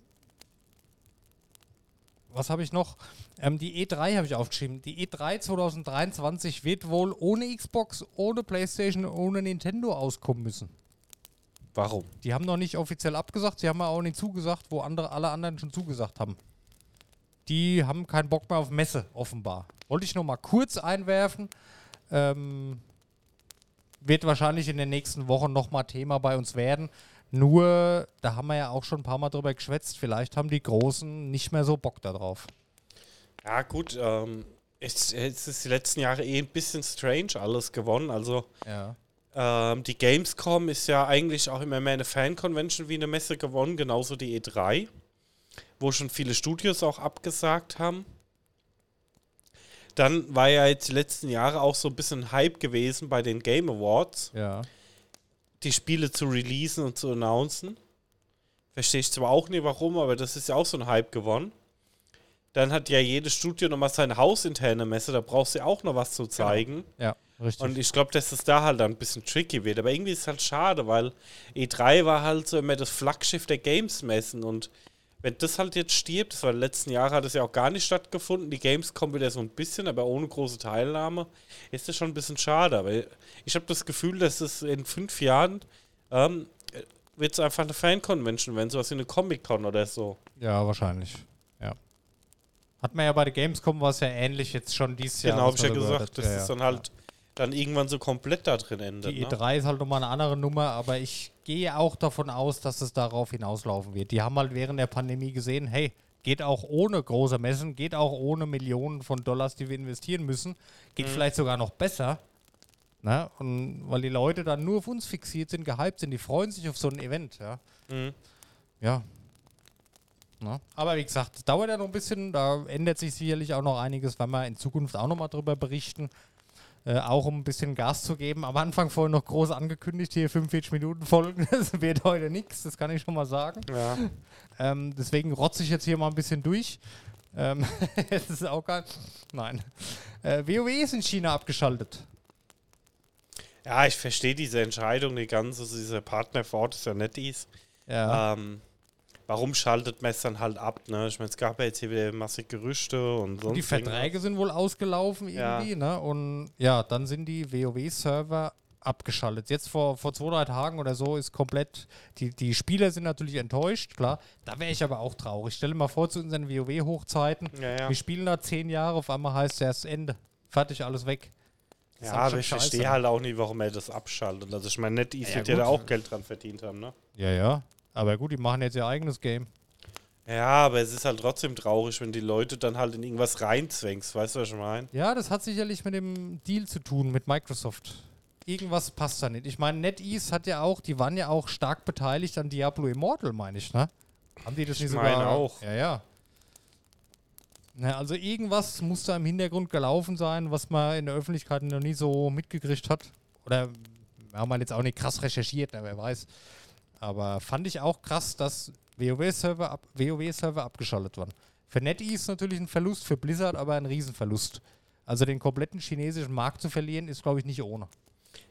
was habe ich noch? Ähm, die E3 habe ich aufgeschrieben. Die E E3 2023 wird wohl ohne Xbox, ohne PlayStation, ohne Nintendo auskommen müssen. Warum? Die haben noch nicht offiziell abgesagt, sie haben ja auch nicht zugesagt, wo andere, alle anderen schon zugesagt haben. Die haben keinen Bock mehr auf Messe, offenbar. Wollte ich noch mal kurz einwerfen. Ähm, wird wahrscheinlich in den nächsten Wochen noch mal Thema bei uns werden. Nur, da haben wir ja auch schon ein paar Mal drüber geschwätzt, vielleicht haben die Großen nicht mehr so Bock darauf. Ja, gut, ähm, es, es ist die letzten Jahre eh ein bisschen strange alles gewonnen. Also, Ja. ähm, die Gamescom ist ja eigentlich auch immer mehr eine Fan-Convention wie eine Messe gewonnen, genauso die E3, wo schon viele Studios auch abgesagt haben. Dann war ja jetzt die letzten Jahre auch so ein bisschen Hype gewesen bei den Game Awards, Ja. Die Spiele zu releasen und zu announcen. Verstehe ich zwar auch nicht warum, aber das ist ja auch so ein Hype gewonnen. Dann hat ja jedes Studio nochmal seine hausinterne Messe, da brauchst du ja auch noch was zu zeigen. Ja, richtig. Und ich glaube, dass es da halt dann ein bisschen tricky wird. Aber irgendwie ist es halt schade, weil E3 war halt so immer das Flaggschiff der Games-Messen. Und wenn das halt jetzt stirbt, das war die letzten Jahre, hat es ja auch gar nicht stattgefunden. Die Games kommen wieder so ein bisschen, aber ohne große Teilnahme. Ist das schon ein bisschen schade. Aber ich habe das Gefühl, dass es in fünf Jahren ähm, wird es einfach eine Fan-Convention, wenn sowas wie eine Comic-Con oder so. ja, wahrscheinlich. Ja. Hat man ja bei der Gamescom war es ja ähnlich jetzt schon dieses Jahr. genau, habe ich ja gesagt, dass Ja, es ja. dann halt dann irgendwann so komplett da drin endet. Die ne? E3 ist halt nochmal eine andere Nummer, aber ich gehe auch davon aus, dass es darauf hinauslaufen wird. Die haben halt während der Pandemie gesehen, hey, geht auch ohne große Messen, geht auch ohne Millionen von Dollars, die wir investieren müssen, geht Mhm. vielleicht sogar noch besser. Ne? Und weil die Leute dann nur auf uns fixiert sind, gehypt sind, die freuen sich auf so ein Event, ja. Mhm. Ja. Na, aber wie gesagt, es dauert ja noch ein bisschen, da ändert sich sicherlich auch noch einiges, weil wir in Zukunft auch noch mal drüber berichten. Äh, auch um ein bisschen Gas zu geben. Am Anfang vorhin noch groß angekündigt, hier 45 Minuten Folgen, <laughs> das wird heute nichts, das kann ich schon mal sagen. Ja. Ähm, deswegen rotze ich jetzt hier mal ein bisschen durch. Ähm, <laughs> das ist auch geil. Nein. Äh, WoW ist in China abgeschaltet. Ja, ich verstehe diese Entscheidung, die ganze, also dieser Partner vor Ort ist ja nicht dies. Ja. Ähm, warum schaltet man es dann halt ab? Ne? Ich meine, es gab ja jetzt hier wieder massig Gerüchte und sonst die Verträge sind wohl ausgelaufen Ja. irgendwie, ne? Und ja, dann sind die WoW-Server abgeschaltet. Jetzt vor, vor zwei, drei Tagen oder so ist komplett, die, die Spieler sind natürlich enttäuscht, klar. Da wäre ich aber auch traurig. Stell dir mal vor, zu unseren WoW-Hochzeiten, irgendwas. Ja, ja. wir spielen da zehn Jahre, auf einmal heißt es ja, ist Ende. Fertig, alles weg. Das ja aber ich scheiße. verstehe halt auch nicht, warum er das abschaltet. Also ich meine, nicht, ich Ja, ja gut. da auch Geld dran verdient haben, ne? Ja, ja. Aber gut, die machen jetzt ihr eigenes Game. Ja, aber es ist halt trotzdem traurig, wenn die Leute dann halt in irgendwas reinzwängst, weißt du, was ich meine? Ja, das hat sicherlich mit dem Deal zu tun mit Microsoft. Irgendwas passt da nicht. Ich meine, NetEase hat ja auch, die waren ja auch stark beteiligt an Diablo Immortal, meine ich, ne? Haben die das Ich nicht meine sogar? auch. Ja, ja. Na, also irgendwas muss da im Hintergrund gelaufen sein, was man in der Öffentlichkeit noch nie so mitgekriegt hat. Oder wir haben halt jetzt auch nicht krass recherchiert, ne, wer weiß. Aber fand ich auch krass, dass WoW-Server ab, WoW abgeschaltet waren. Für NetEase natürlich ein Verlust, für Blizzard aber ein Riesenverlust. Also den kompletten chinesischen Markt zu verlieren, ist, glaube ich, nicht ohne.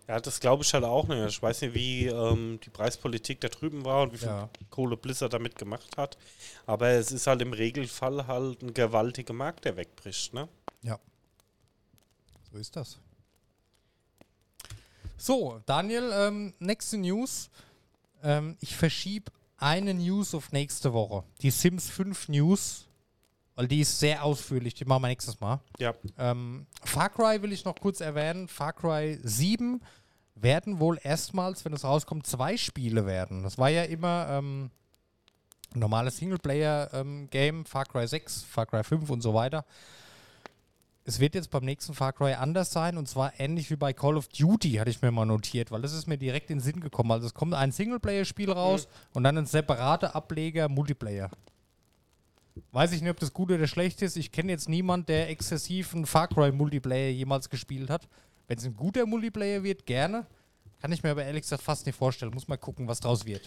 Ja, das glaube ich halt auch nicht. Ich weiß nicht, wie ähm, die Preispolitik da drüben war und wie viel Ja. Kohle Blizzard damit gemacht hat. Aber es ist halt im Regelfall halt ein gewaltiger Markt, der wegbricht, ne? So ist das. So, Daniel, ähm, nächste News. Ähm, ich verschiebe eine News auf nächste Woche. Die Sims 5 News, weil die ist sehr ausführlich. Die machen wir nächstes Mal. Ja. Ähm, Far Cry will ich noch kurz erwähnen. Far Cry 7 werden wohl erstmals, wenn es rauskommt, zwei Spiele werden. Das war ja immer ähm, ein normales Singleplayer-Game, Far Cry 6, Far Cry 5 und so weiter. Es wird jetzt beim nächsten Far Cry anders sein und zwar ähnlich wie bei Call of Duty, hatte ich mir mal notiert, weil das ist mir direkt in den Sinn gekommen. Also es kommt ein Singleplayer-Spiel raus und dann ein separater Ableger Multiplayer. Weiß ich nicht, ob das gut oder schlecht ist. Ich kenne jetzt niemanden, der exzessiven Far Cry Multiplayer jemals gespielt hat. Wenn es ein guter Multiplayer wird, gerne. Kann ich mir aber ehrlich gesagt fast nicht vorstellen. Muss mal gucken, was draus wird.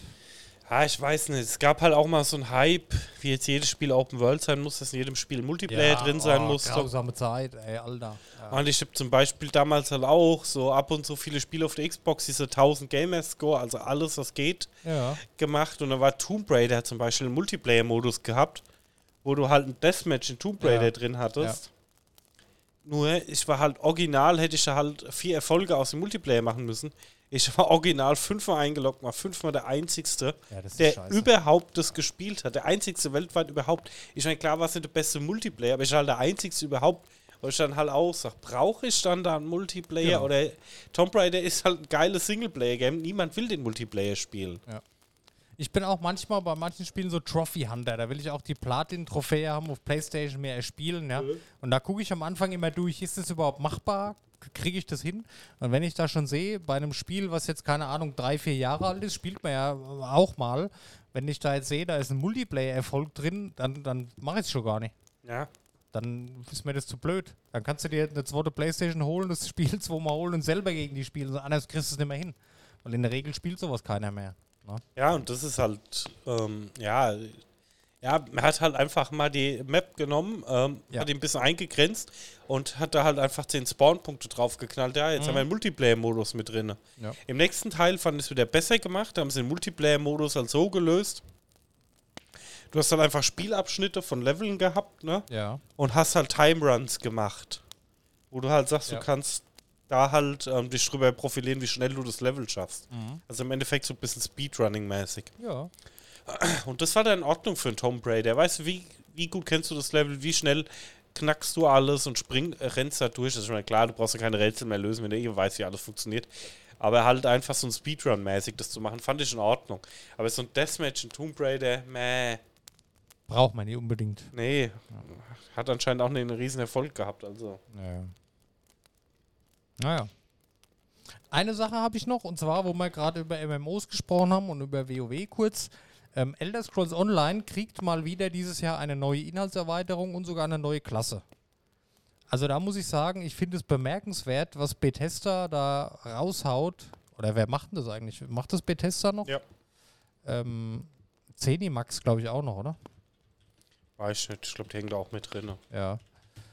Ja, ich weiß nicht. Es gab halt auch mal so einen Hype, wie jetzt jedes Spiel Open World sein muss, dass in jedem Spiel Multiplayer drin sein oh, muss. Grausame Zeit, ey, Alter. Ja. Und ich habe zum Beispiel damals halt auch so ab und zu viele Spiele auf der Xbox, diese 1000 Gamer Score, also alles, was geht, ja. gemacht. Und da war Tomb Raider zum Beispiel einen Multiplayer-Modus gehabt, wo du halt ein Deathmatch in Tomb Raider Ja. drin hattest. Nur, ich war halt original, hätte ich da halt vier Erfolge aus dem Multiplayer machen müssen. Ich war original fünfmal eingeloggt, war fünfmal der Einzigste, Ja, der scheiße. überhaupt das gespielt hat. Der Einzigste weltweit überhaupt. Ich meine, klar war es nicht der beste Multiplayer, aber ich war halt der Einzigste überhaupt, wo ich dann halt auch sage, brauche ich dann da einen Multiplayer? Genau. Oder Tomb Raider ist halt ein geiles Singleplayer-Game. Niemand will den Multiplayer spielen. Ich bin auch manchmal bei manchen Spielen so Trophy Hunter. Da will ich auch die Platin-Trophäe haben auf Playstation mehr erspielen. Ja? Und da gucke ich am Anfang immer durch, ist das überhaupt machbar? Kriege ich das hin? Und wenn ich da schon sehe, bei einem Spiel, was jetzt keine Ahnung, drei, vier Jahre alt ist, spielt man ja auch mal. Wenn ich da jetzt sehe, da ist ein Multiplayer-Erfolg drin, dann, dann mache ich es schon gar nicht. Ja. Dann ist mir das zu blöd. Dann kannst du dir eine zweite Playstation holen, das Spiel <laughs> zweimal holen und selber gegen die spielen. Anders kriegst du es nicht mehr hin. Weil in der Regel spielt sowas keiner mehr. Ne? Ja, und das ist halt, ähm, ja, ja, man hat halt einfach mal die Map genommen, ähm, Ja. hat die ein bisschen eingegrenzt und hat da halt einfach 10 Spawnpunkte draufgeknallt. Ja, jetzt haben wir einen Multiplayer-Modus mit drin. Ja. Im nächsten Teil fand ich es wieder besser gemacht, da haben sie den Multiplayer-Modus halt so gelöst. Du hast dann einfach Spielabschnitte von Leveln gehabt, ne? Ja. Und hast halt Time-Runs gemacht. Wo du halt sagst, Ja. du kannst da halt ähm, dich drüber profilieren, wie schnell du das Level schaffst. Also im Endeffekt so ein bisschen Speedrunning-mäßig. Ja. Und das war dann in Ordnung für einen Tomb Raider. Weißt du, wie, wie gut kennst du das Level? Wie schnell knackst du alles und spring, äh, rennst da durch? Das ist schon klar, du brauchst ja keine Rätsel mehr lösen, wenn du eh weißt, wie alles funktioniert. Aber halt einfach so ein Speedrun-mäßig das zu machen, fand ich in Ordnung. Aber so ein Deathmatch in Tomb Raider, meh, Braucht man nicht unbedingt. nee. Hat anscheinend auch einen riesen Erfolg gehabt. Also. Naja. Naja. Eine Sache habe ich noch, und zwar, wo wir gerade über MMOs gesprochen haben und über WoW kurz. Ähm, Elder Scrolls Online kriegt mal wieder dieses Jahr eine neue Inhaltserweiterung und sogar eine neue Klasse. Also da muss ich sagen, ich finde es bemerkenswert, was Bethesda da raushaut. Oder wer macht denn das eigentlich? Macht das Bethesda noch? Ja. Ähm, Zenimax, glaube ich, auch noch, oder? Weiß ich nicht. Ich glaube, die hängen da auch mit drin. Ja.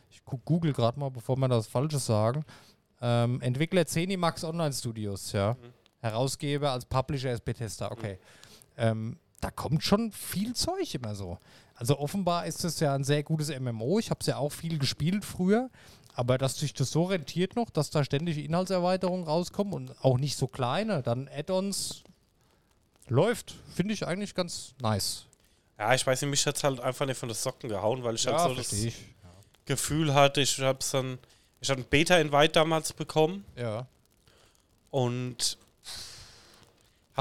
Ich Google gerade mal, bevor wir das Falsches sagen. Ähm, Entwickler Zenimax Online Studios, ja. Herausgeber als Publisher ist Bethesda, okay. Ähm, da kommt schon viel Zeug immer so. Also offenbar ist es ja ein sehr gutes MMO. Ich habe es ja auch viel gespielt früher. Aber dass sich das so rentiert noch, dass da ständig Inhaltserweiterungen rauskommen und auch nicht so kleine, dann Add-ons läuft, finde ich eigentlich ganz nice. Ja, ich weiß nicht, mich hat es halt einfach nicht von den Socken gehauen, weil ich halt so das ich. Gefühl hatte, ich habe es dann. Ich hatte ein Beta-Invite damals bekommen. Ja. und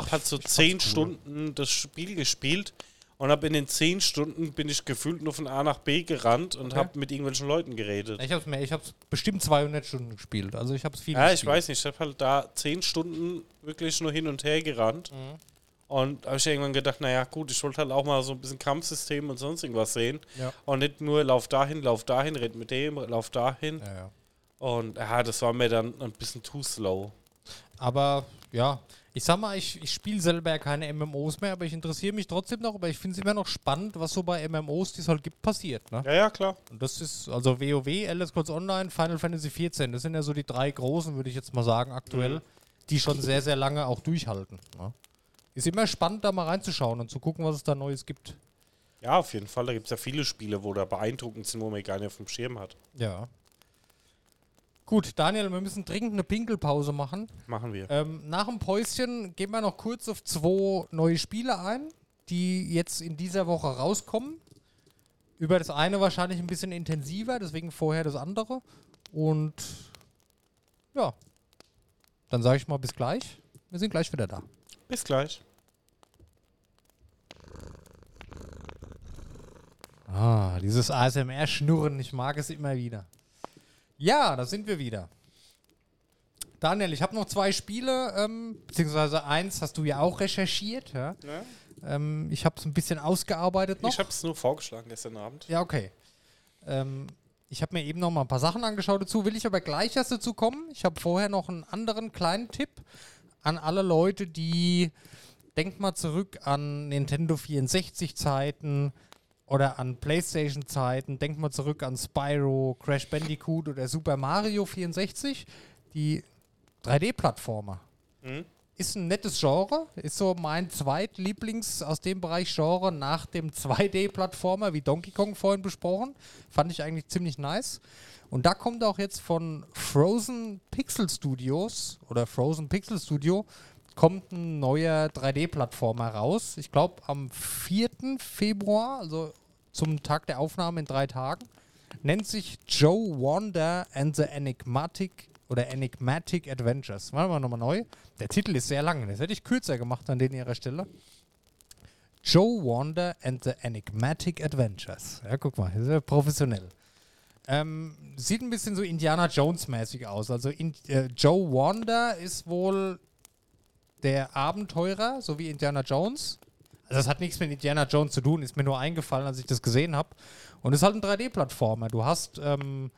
habe halt so zehn cool. Stunden das Spiel gespielt und habe in den zehn Stunden bin ich gefühlt nur von A nach B gerannt und Okay. habe mit irgendwelchen Leuten geredet. Ich habe mehr, ich habe bestimmt 200 Stunden gespielt. Also ich habe es viel Ja, ich gespielt. weiß nicht, ich habe halt da zehn Stunden wirklich nur hin und her gerannt Mhm. und habe ich irgendwann gedacht, naja gut, ich wollte halt auch mal so ein bisschen Kampfsystem und sonst irgendwas sehen Ja. und nicht nur lauf dahin, lauf dahin, red mit dem, lauf dahin Ja, ja. und ja, das war mir dann ein bisschen too slow. Aber ja, ich sag mal, ich, ich spiele selber keine MMOs mehr, aber ich interessiere mich trotzdem noch, aber ich finde es immer noch spannend, was so bei MMOs, die es halt gibt, passiert. Ne? Ja, ja, klar. Und das ist, also WoW, Elder Scrolls Online, Final Fantasy XIV, das sind ja so die drei großen, würde ich jetzt mal sagen, aktuell, Mhm. die schon sehr, sehr lange auch durchhalten. Ne? Ist immer spannend, da mal reinzuschauen und zu gucken, was es da Neues gibt. Ja, auf jeden Fall. Da gibt es ja viele Spiele, wo da beeindruckend sind, wo man gar nicht auf dem Schirm hat. Ja. Gut, Daniel, wir müssen dringend eine Pinkelpause machen. Machen wir. Ähm, nach dem Päuschen gehen wir noch kurz auf zwei neue Spiele ein, die jetzt in dieser Woche rauskommen. Über das eine wahrscheinlich ein bisschen intensiver, deswegen vorher das andere. Und ja, dann sage ich mal bis gleich. Wir sind gleich wieder da. Bis gleich. Ah, dieses ASMR-Schnurren, ich mag es immer wieder. Ja, da sind wir wieder. Daniel, ich habe noch zwei Spiele, ähm, beziehungsweise eins hast du ja auch recherchiert. Ja? Ja? Ähm, ich habe es ein bisschen ausgearbeitet noch. Ich habe es nur vorgeschlagen gestern Abend. ja, okay. Ähm, ich habe mir eben noch mal ein paar Sachen angeschaut dazu, will ich aber gleich erst dazu kommen. Ich habe vorher noch einen anderen kleinen Tipp an alle Leute, die denkt mal zurück an Nintendo 64 Zeiten oder an PlayStation Zeiten, denkt mal zurück an Spyro, Crash Bandicoot oder Super Mario 64, die 3D-Plattformer. Mhm. Ist ein nettes Genre, ist so mein zweitlieblings aus dem Bereich Genre nach dem 2D-Plattformer, wie Donkey Kong vorhin besprochen. Fand ich eigentlich ziemlich nice. Und da kommt auch jetzt von Frozen Pixel Studios oder Frozen Pixel Studio kommt ein neuer 3D-Plattformer raus. Ich glaube am 4. Februar, also zum Tag der Aufnahme in drei Tagen. Nennt sich Joe Wonder and the Enigmatic oder Enigmatic Adventures. Machen wir nochmal neu. Der Titel ist sehr lang. Das hätte ich kürzer gemacht an den ihrer Stelle. Joe Wonder and the Enigmatic Adventures. Ja, guck mal, ist ja professionell. Ähm, sieht ein bisschen so Indiana Jones-mäßig aus. Also in, äh, Joe Wonder ist wohl der Abenteurer, so wie Indiana Jones. Also das hat nichts mit Indiana Jones zu tun, ist mir nur eingefallen, als ich das gesehen habe. Und es ist halt ein 3D-Plattformer. Du hast ähm,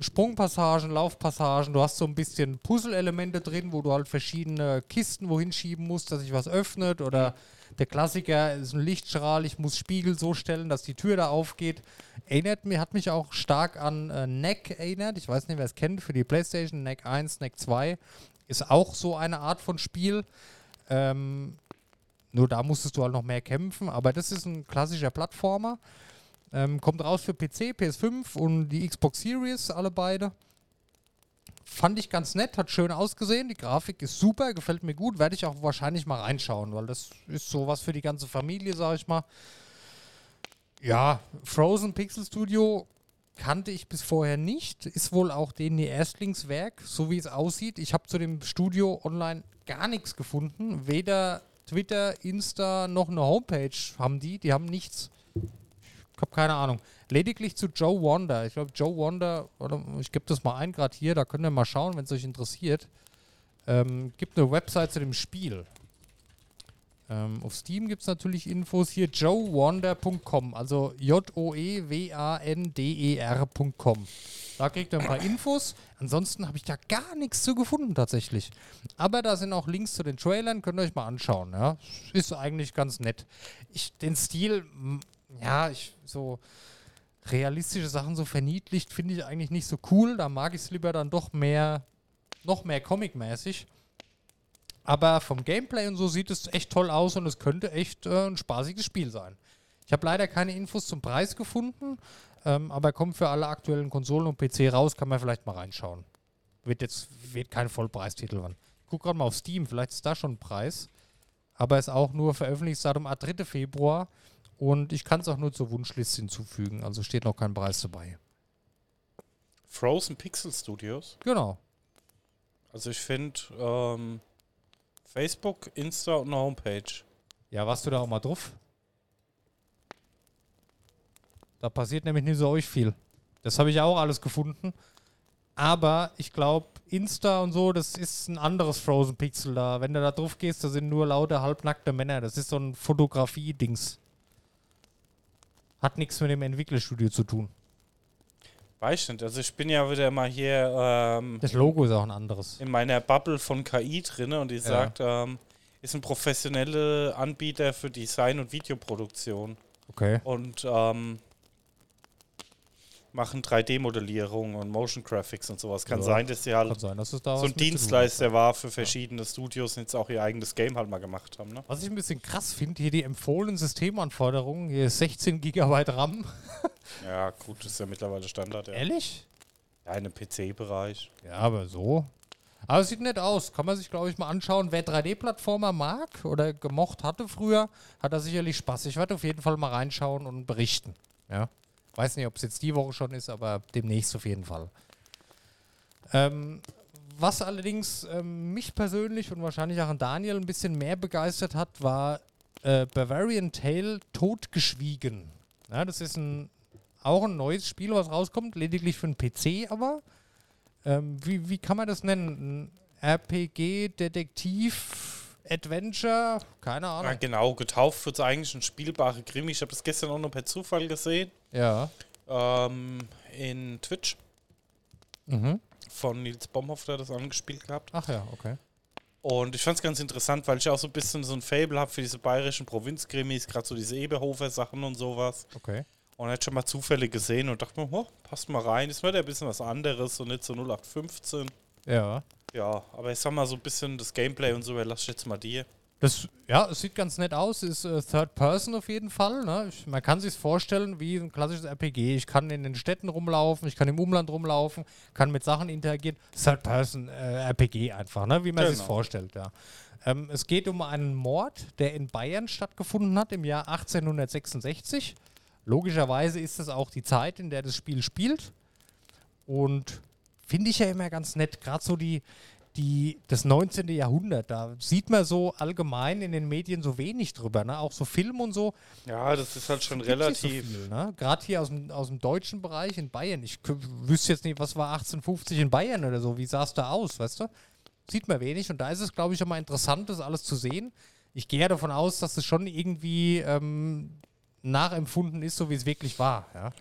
Sprungpassagen, Laufpassagen, du hast so ein bisschen Puzzle-Elemente drin, wo du halt verschiedene Kisten wohin schieben musst, dass sich was öffnet oder der Klassiker ist ein Lichtstrahl, ich muss Spiegel so stellen, dass die Tür da aufgeht. Erinnert mir, hat mich auch stark an äh, Neck erinnert. Ich weiß nicht, wer es kennt, für die Playstation, Neck 1, Neck 2. Ist auch so eine Art von Spiel. Ähm, nur da musstest du halt noch mehr kämpfen, aber das ist ein klassischer Plattformer. Ähm, kommt raus für PC, PS5 und die Xbox Series, alle beide. Fand ich ganz nett, hat schön ausgesehen. Die Grafik ist super, gefällt mir gut. Werde ich auch wahrscheinlich mal reinschauen, weil das ist sowas für die ganze Familie, sag ich mal. Ja, Frozen Pixel Studio kannte ich bis vorher nicht. Ist wohl auch ihr Erstlingswerk, so wie es aussieht. Ich habe zu dem Studio online gar nichts gefunden. Weder Twitter, Insta noch eine Homepage haben die. Die haben nichts. Ich habe keine Ahnung. Lediglich zu Joe Wonder. Ich glaube, Joe Wonder, oder ich gebe das mal ein, gerade hier, da könnt ihr mal schauen, wenn es euch interessiert. Ähm, gibt eine Website zu dem Spiel. Ähm, auf Steam gibt es natürlich Infos hier. joewander.com, also J-O-E-W-A-N-D-E-R.com. Da kriegt ihr ein paar Infos. Ansonsten habe ich da gar nichts zu gefunden tatsächlich. Aber da sind auch Links zu den Trailern, könnt ihr euch mal anschauen. Ja. Ist eigentlich ganz nett. Ich, den Stil, ja, ich so realistische Sachen so verniedlicht, finde ich eigentlich nicht so cool. Da mag ich es lieber dann doch mehr, noch mehr Comic-mäßig. Aber vom Gameplay und so sieht es echt toll aus und es könnte echt äh, ein spaßiges Spiel sein. Ich habe leider keine Infos zum Preis gefunden, ähm, aber kommt für alle aktuellen Konsolen und PC raus, kann man vielleicht mal reinschauen. Wird jetzt wird kein Vollpreistitel werden. Guck gerade mal auf Steam, vielleicht ist da schon ein Preis. Aber ist auch nur Veröffentlichungsdatum am 3. Februar und ich kann es auch nur zur Wunschliste hinzufügen, also steht noch kein Preis dabei. Frozen Pixel Studios. Genau. Also ich finde ähm, Facebook, Insta und eine Homepage. Ja, warst du da auch mal drauf? Da passiert nämlich nicht so euch viel. Das habe ich auch alles gefunden. Aber ich glaube, Insta und so, das ist ein anderes Frozen Pixel da. Wenn du da drauf gehst, da sind nur lauter halbnackte Männer. Das ist so ein Fotografie-Dings. Hat nichts mit dem Entwicklerstudio zu tun. Weiß nicht. Also ich bin ja wieder mal hier ähm, Das Logo ist auch ein anderes. in meiner Bubble von KI drin und die sagt, ähm, ist ein professioneller Anbieter für Design und Videoproduktion Okay. und ähm, machen 3D-Modellierung und Motion Graphics und sowas. Kann Ja, sein, dass sie halt Kann sein, dass da so ein. Dienstleister war für verschiedene Studios und jetzt auch ihr eigenes Game halt mal gemacht haben. Ne? Was ich ein bisschen krass finde, hier die empfohlenen Systemanforderungen. Hier ist 16 GB RAM. <laughs> Ja, gut, das ist ja mittlerweile Standard. Ja, Ehrlich? ja in einem PC-Bereich. Ja, aber so. Aber es sieht nett aus. Kann man sich, glaube ich, mal anschauen. Wer 3D-Plattformer mag oder gemocht hatte früher, hat da sicherlich Spaß. Ich werde auf jeden Fall mal reinschauen und berichten. Ja. Weiß nicht, ob es jetzt die Woche schon ist, aber demnächst auf jeden Fall. Ähm, was allerdings ähm, mich persönlich und wahrscheinlich auch an Daniel ein bisschen mehr begeistert hat, war äh, Bavarian Tale Totgeschwiegen. Ja, das ist ein, auch ein neues Spiel, was rauskommt, lediglich für den PC aber. Ähm, wie, wie kann man das nennen? Ein RPG, Detektiv, Adventure? Keine Ja, Ahnung. genau, getauft wird es eigentlich ein spielbarer Krimi. Ich habe das gestern auch noch per Zufall gesehen. Ja. Ähm, in Twitch Mhm. von Nils Bomhoff, der das angespielt gehabt. Ach ja, okay. Und ich fand es ganz interessant, weil ich auch so ein bisschen so ein Fable habe für diese bayerischen Provinzkrimis, gerade so diese Eberhofer-Sachen und sowas. Okay. Und er hat schon mal zufällig gesehen und dachte mir, oh, passt mal rein, ist mal ein bisschen was anderes und nicht so 0815. Ja. Ja, aber ich sag mal so ein bisschen das Gameplay und so, lass ich jetzt mal dir. Das, ja, es sieht ganz nett aus, ist äh, Third Person auf jeden Fall. Ne? Ich, man kann sich vorstellen wie ein klassisches RPG. Ich kann in den Städten rumlaufen, ich kann im Umland rumlaufen, kann mit Sachen interagieren. Third Person äh, RPG einfach, ne? wie man sich Genau. vorstellt, ja. Ähm, es geht um einen Mord, der in Bayern stattgefunden hat im Jahr 1866. Logischerweise ist das auch die Zeit, in der das Spiel spielt. Und finde ich ja immer ganz nett, gerade so die, die, das 19. Jahrhundert, da sieht man so allgemein in den Medien so wenig drüber, ne? auch so Film und so. Ja, das ist halt schon so relativ. viel, ne? Gerade hier aus dem, aus dem deutschen Bereich in Bayern. Ich wüsste jetzt nicht, was war 1850 in Bayern oder so, wie sah es da aus, weißt du? Sieht man wenig und da ist es, glaube ich, schon mal interessant, das alles zu sehen. Ich gehe ja davon aus, dass es schon irgendwie ähm, nachempfunden ist, so wie es wirklich war. Ja?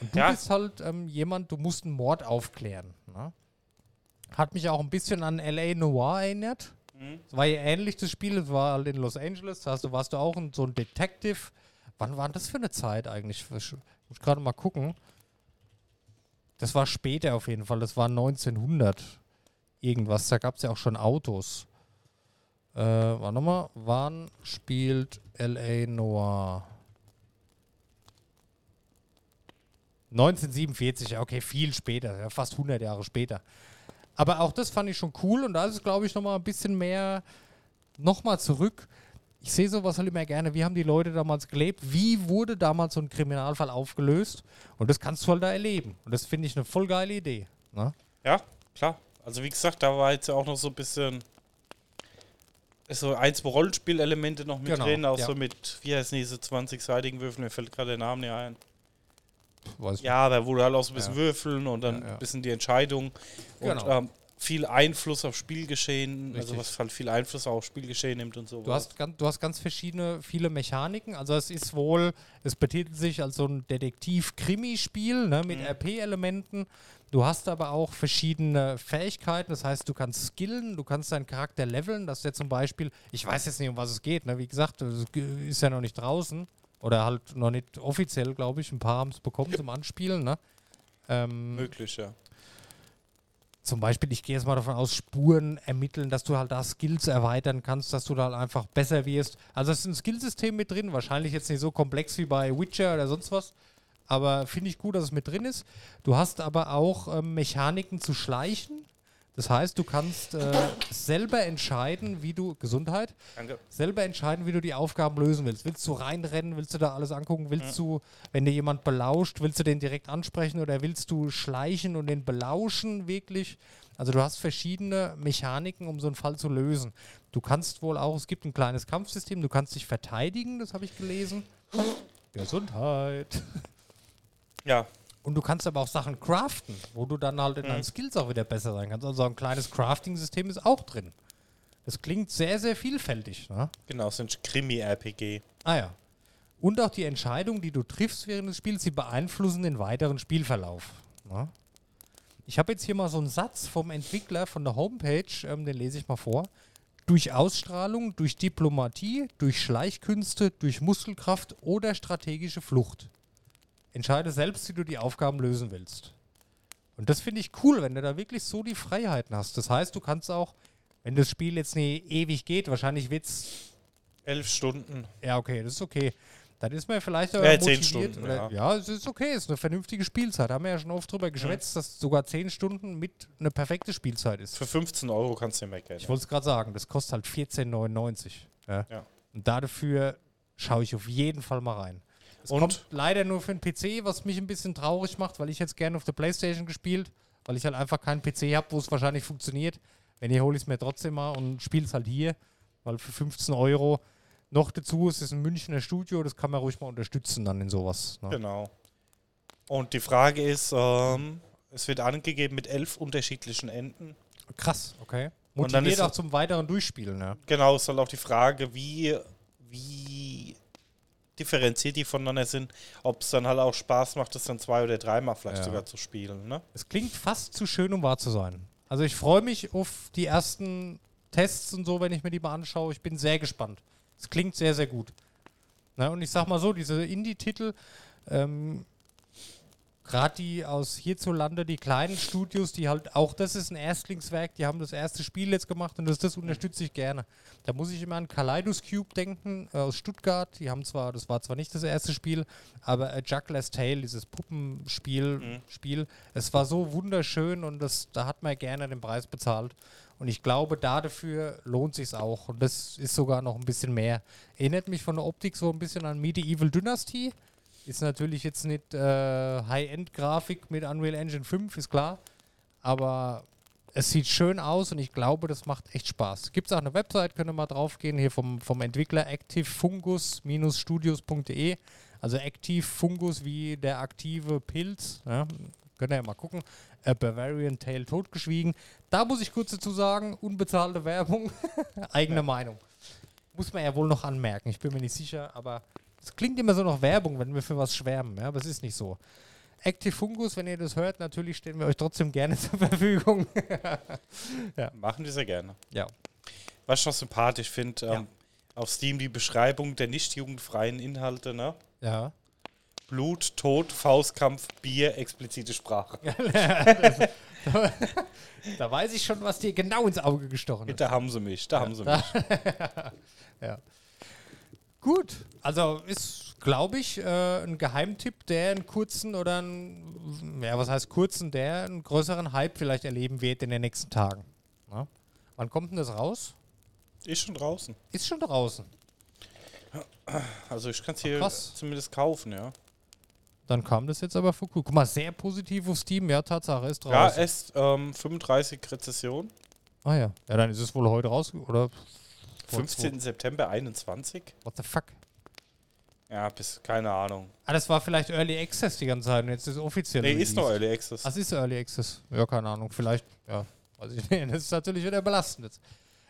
Und du Ja. bist halt ähm, jemand, du musst einen Mord aufklären. Ne? Hat mich auch ein bisschen an L.A. Noir erinnert. Es war ja ähnlich, das Spiel. Es war halt in Los Angeles. Da hast du, warst du auch ein, so ein Detective. Wann war das für eine Zeit eigentlich? Ich muss gerade mal gucken. Das war später auf jeden Fall. Das war 1900 irgendwas. Da gab es ja auch schon Autos. Äh, warte mal. Wann spielt L.A. Noir? 1947, ja, okay, viel später, ja, fast 100 Jahre später. Aber auch das fand ich schon cool und da ist es, glaube ich, nochmal ein bisschen mehr nochmal zurück. Ich sehe sowas halt immer gerne. Wie haben die Leute damals gelebt? Wie wurde damals so ein Kriminalfall aufgelöst? Und das kannst du halt da erleben. Und das finde ich eine voll geile Idee. Ne? Ja, klar. Also wie gesagt, da war jetzt ja auch noch so ein bisschen so ein, zwei Rollenspielelemente noch mit Genau, drin, auch ja. so mit, wie heißen diese 20-seitigen Würfel, mir fällt gerade der Name nicht ein. Weiß Ja, da wurde halt auch so ein bisschen Ja. würfeln und dann ein bisschen die Entscheidung und Genau. ähm, viel Einfluss auf Spielgeschehen, also Richtig. was halt viel Einfluss auf Spielgeschehen nimmt und so. Du hast, ganz, du hast ganz verschiedene, viele Mechaniken. Also es ist wohl, es betitelt sich als so ein Detektiv-Krimi-Spiel ne, mit RP-Elementen. Du hast aber auch verschiedene Fähigkeiten. Das heißt, du kannst skillen, du kannst deinen Charakter leveln. Dass der zum Beispiel, ich weiß jetzt nicht, um was es geht. Ne? Wie gesagt, ist ja noch nicht draußen. Oder halt noch nicht offiziell, glaube ich. Ein paar haben es bekommen zum Anspielen. Ne? Ähm, möglich, ja. zum Beispiel, ich gehe jetzt mal davon aus, Spuren ermitteln, dass du halt da Skills erweitern kannst, dass du da halt einfach besser wirst. Also es ist ein Skillsystem mit drin, wahrscheinlich jetzt nicht so komplex wie bei Witcher oder sonst was, aber finde ich gut, dass es mit drin ist. Du hast aber auch ähm, Mechaniken zu schleichen. Das heißt, du kannst äh, selber entscheiden, wie du Gesundheit, Danke. selber entscheiden, wie du die Aufgaben lösen willst. Willst du reinrennen? Willst du da alles angucken? Willst du, wenn dir jemand belauscht, willst du den direkt ansprechen oder willst du schleichen und den belauschen wirklich? Also du hast verschiedene Mechaniken, um so einen Fall zu lösen. Du kannst wohl auch, es gibt ein kleines Kampfsystem, du kannst dich verteidigen, das habe ich gelesen. <laughs> Gesundheit. Ja, Und du kannst aber auch Sachen craften, wo du dann halt in Mhm. deinen Skills auch wieder besser sein kannst. Also ein kleines Crafting-System ist auch drin. Das klingt sehr, sehr vielfältig. Ne? genau, es sind Krimi-RPG. Ah ja. Und auch die Entscheidungen, die du triffst während des Spiels, die beeinflussen den weiteren Spielverlauf. Ne? Ich habe jetzt hier mal so einen Satz vom Entwickler von der Homepage, ähm, den lese ich mal vor. Durch Ausstrahlung, durch Diplomatie, durch Schleichkünste, durch Muskelkraft oder strategische Flucht. Entscheide selbst, wie du die Aufgaben lösen willst. Und das finde ich cool, wenn du da wirklich so die Freiheiten hast. Das heißt, du kannst auch, wenn das Spiel jetzt nicht ewig geht, wahrscheinlich wird es Elf Stunden. ja, okay, das ist okay. Dann ist man vielleicht auch Ja, zehn motiviert. Stunden, oder, ja. ja, es ist okay, es ist eine vernünftige Spielzeit. Haben wir ja schon oft drüber geschwätzt, dass sogar zehn Stunden mit eine perfekte Spielzeit ist. Für 15 Euro kannst du nicht meckern. Ich wollte es gerade sagen, das kostet halt 14,99. Ja. Ja. Und dafür schaue ich auf jeden Fall mal rein. Es Und? kommt leider nur für den PC, was mich ein bisschen traurig macht, weil ich jetzt gerne auf der Playstation gespielt, weil ich halt einfach keinen PC habe, wo es wahrscheinlich funktioniert. Wenn ich hole ich es mir trotzdem mal und spiele es halt hier, weil für 15 Euro noch dazu ist es ein Münchner Studio, das kann man ruhig mal unterstützen dann in sowas. Ne? Genau. Und die Frage ist, ähm, es wird angegeben mit elf unterschiedlichen Enden. Krass, okay. Und dann Motiviert ist- auch zum weiteren Durchspielen, ja. Genau, ist halt auch die Frage, wie, wie differenziert die voneinander sind, ob es dann halt auch Spaß macht, das dann zwei oder dreimal vielleicht Ja. sogar zu spielen. Ne? Es klingt fast zu schön, um wahr zu sein. Also ich freue mich auf die ersten Tests und so, wenn ich mir die mal anschaue. Ich bin sehr gespannt. Es klingt sehr, sehr gut. Na, und ich sag mal so, diese Indie-Titel, ähm, gerade die aus hierzulande, die kleinen Studios, die halt auch, das ist ein Erstlingswerk, die haben das erste Spiel jetzt gemacht und das, das unterstütze ich gerne. Da muss ich immer an Kaleidoscube denken, äh, aus Stuttgart. Die haben zwar, das war zwar nicht das erste Spiel, aber A Juggler's Tale, dieses Puppenspiel, Spiel, es war so wunderschön und das, da hat man gerne den Preis bezahlt. Und ich glaube, dafür lohnt sich auch. Und das ist sogar noch ein bisschen mehr. Erinnert mich von der Optik so ein bisschen an Medieval Dynasty. Ist natürlich jetzt nicht äh, High-End-Grafik mit Unreal Engine 5, ist klar. Aber es sieht schön aus und ich glaube, das macht echt Spaß. Gibt es auch eine Website, könnt ihr mal drauf gehen, hier vom, vom Entwickler activefungus-studios.de. Also Active Fungus wie der aktive Pilz. Ja, könnt ihr ja mal gucken. A Bavarian Tale totgeschwiegen. Da muss ich kurz dazu sagen, unbezahlte Werbung, <laughs> eigene Meinung. Muss man ja wohl noch anmerken. Ich bin mir nicht sicher, aber es klingt immer so nach Werbung, wenn wir für was schwärmen, ja, aber es ist nicht so. Active Fungus, wenn ihr das hört, natürlich stehen wir euch trotzdem gerne <laughs> zur Verfügung. <laughs> Machen wir sehr gerne. ja. Was ich noch sympathisch finde, ähm, Ja. auf Steam die Beschreibung der nicht jugendfreien Inhalte, ne? Ja. Blut, Tod, Faustkampf, Bier, explizite Sprache. <laughs> Da weiß ich schon, was dir genau ins Auge gestochen ist. Da haben sie mich, da haben sie mich. Ja. Gut, also ist, glaube ich, äh, ein Geheimtipp, der einen kurzen oder einen, ja, was heißt kurzen, der einen größeren Hype vielleicht erleben wird in den nächsten Tagen. Ja? Wann kommt denn das raus? Ist schon draußen. Ist schon draußen. Also ich kann es hier krass. zumindest kaufen, ja. Dann kam das jetzt aber vor Guck mal, sehr positiv auf Steam. Ja, Tatsache, ist Ja, draußen. es ähm, 35 Rezession, ah ja. Ja, dann ist es wohl heute raus, oder? Vor 15. September 21. zwei- What the fuck? Ja, bis, keine Ahnung. Ah, das war vielleicht Early Access die ganze Zeit und jetzt ist es offiziell. Nee, ist noch. Early Access. Was ist Early Access? Ja, keine Ahnung. Vielleicht, ja, weiß ich nicht. <laughs> Das ist natürlich wieder belastend jetzt.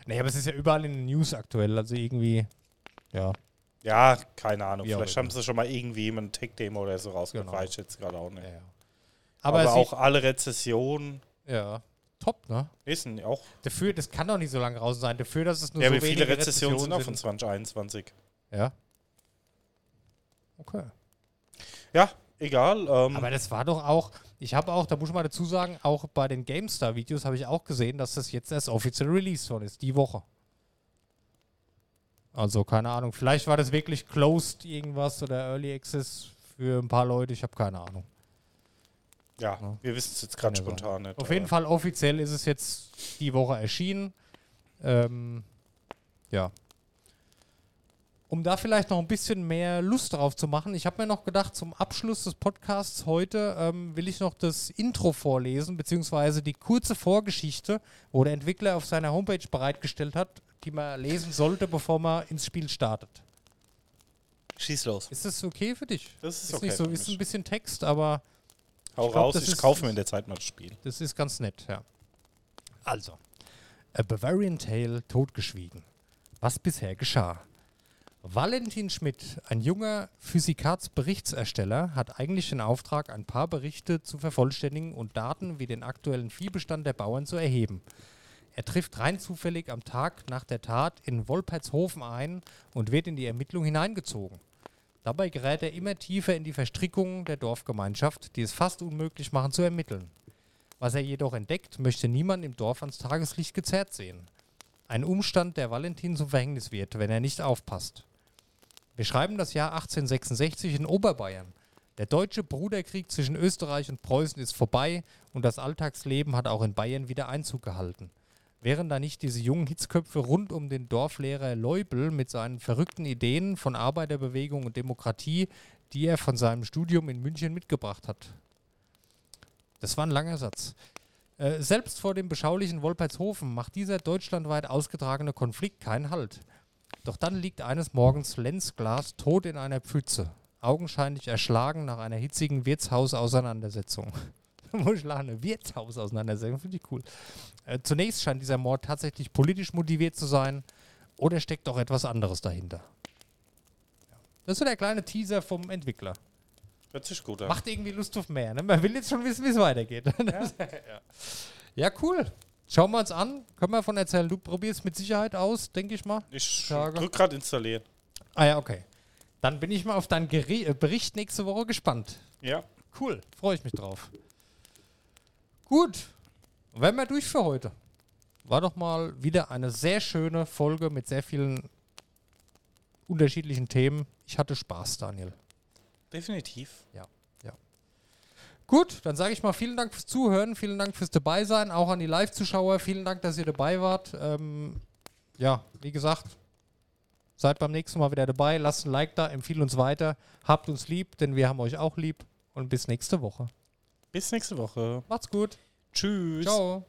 Nee, aber es ist ja überall in den News aktuell. Also irgendwie, ja. Ja, keine Ahnung. Wie Vielleicht haben sie schon mal irgendwie eine Tech-Demo oder so rausgebracht. Genau. Weiß ich jetzt gerade auch nicht. ja, ja. Aber, Aber, auch alle Rezessionen ja, top, ne? ist auch. Dafür, das kann doch nicht so lange raus sein. Dafür, dass es nur Ja, so wie viele wenige Rezessionen sind auch von sind. 2021? Ja. Okay. Ja, egal. Ähm, Aber das war doch auch, ich habe auch, da muss ich mal dazu sagen, auch bei den GameStar-Videos habe ich auch gesehen, dass das jetzt erst offiziell released worden ist, die Woche. Also, keine Ahnung, vielleicht war das wirklich closed irgendwas oder Early Access für ein paar Leute, ich habe keine Ahnung. Ja, Ja. wir wissen es jetzt gerade spontan nicht. Auf jeden Fall offiziell ist es jetzt die Woche erschienen. Ähm, ja. Um da vielleicht noch ein bisschen mehr Lust drauf zu machen, ich habe mir noch gedacht, zum Abschluss des Podcasts heute ähm, will ich noch das Intro vorlesen, beziehungsweise die kurze Vorgeschichte, wo der Entwickler auf seiner Homepage bereitgestellt hat, die man lesen sollte, bevor man ins Spiel startet. Schieß los. Ist das okay für dich? Das ist Ist okay. nicht so, für ist ein bisschen Text, aber Hau glaub, raus, das ich ist- kaufe mir in der Zeit mal das Spiel. Das ist ganz nett, ja. Also, A Bavarian Tale totgeschwiegen. Was bisher geschah. Valentin Schmidt, ein junger Physikatsberichtsersteller, hat eigentlich den Auftrag, ein paar Berichte zu vervollständigen und Daten wie den aktuellen Viehbestand der Bauern zu erheben. Er trifft rein zufällig am Tag nach der Tat in Wolpertshofen ein und wird in die Ermittlung hineingezogen. Dabei gerät er immer tiefer in die Verstrickungen der Dorfgemeinschaft, die es fast unmöglich machen zu ermitteln. Was er jedoch entdeckt, möchte niemand im Dorf ans Tageslicht gezerrt sehen. Ein Umstand, der Valentin zum Verhängnis wird, wenn er nicht aufpasst. Wir schreiben das Jahr 1866 in Oberbayern. Der deutsche Bruderkrieg zwischen Österreich und Preußen ist vorbei und das Alltagsleben hat auch in Bayern wieder Einzug gehalten. Wären da nicht diese jungen Hitzköpfe rund um den Dorflehrer Leubel mit seinen verrückten Ideen von Arbeiterbewegung und Demokratie, die er von seinem Studium in München mitgebracht hat? Das war ein langer Satz. Äh, selbst vor dem beschaulichen Wolpertshofen macht dieser deutschlandweit ausgetragene Konflikt keinen Halt. Doch dann liegt eines Morgens Lenz Glas tot in einer Pfütze, augenscheinlich erschlagen nach einer hitzigen Wirtshausauseinandersetzung. <laughs> Lachen, eine Wirtshausauseinandersetzung, finde ich cool. Äh, zunächst scheint dieser Mord tatsächlich politisch motiviert zu sein, oder steckt doch etwas anderes dahinter? Das ist so der kleine Teaser vom Entwickler. Hört sich gut an. Macht irgendwie Lust auf mehr. Ne? Man will jetzt schon wissen, wie es weitergeht. Ja? <laughs> ja. cool. Schauen wir uns an. Können wir davon erzählen. Du probierst mit Sicherheit aus, denke ich mal. Ich drück gerade installieren. Ah ja, okay. Dann bin ich mal auf deinen Geri äh, Bericht nächste Woche gespannt. Ja. Cool. Freue ich mich drauf. Gut. Wären wir durch für heute. War doch mal wieder eine sehr schöne Folge mit sehr vielen unterschiedlichen Themen. Ich hatte Spaß, Daniel. Definitiv. Gut, dann sage ich mal vielen Dank fürs Zuhören, vielen Dank fürs Dabeisein, auch an die Live-Zuschauer, vielen Dank, dass ihr dabei wart. Ähm, ja, wie gesagt, seid beim nächsten Mal wieder dabei, lasst ein Like da, empfiehlt uns weiter, habt uns lieb, denn wir haben euch auch lieb und bis nächste Woche. Bis nächste Woche. Macht's gut. Tschüss. Ciao.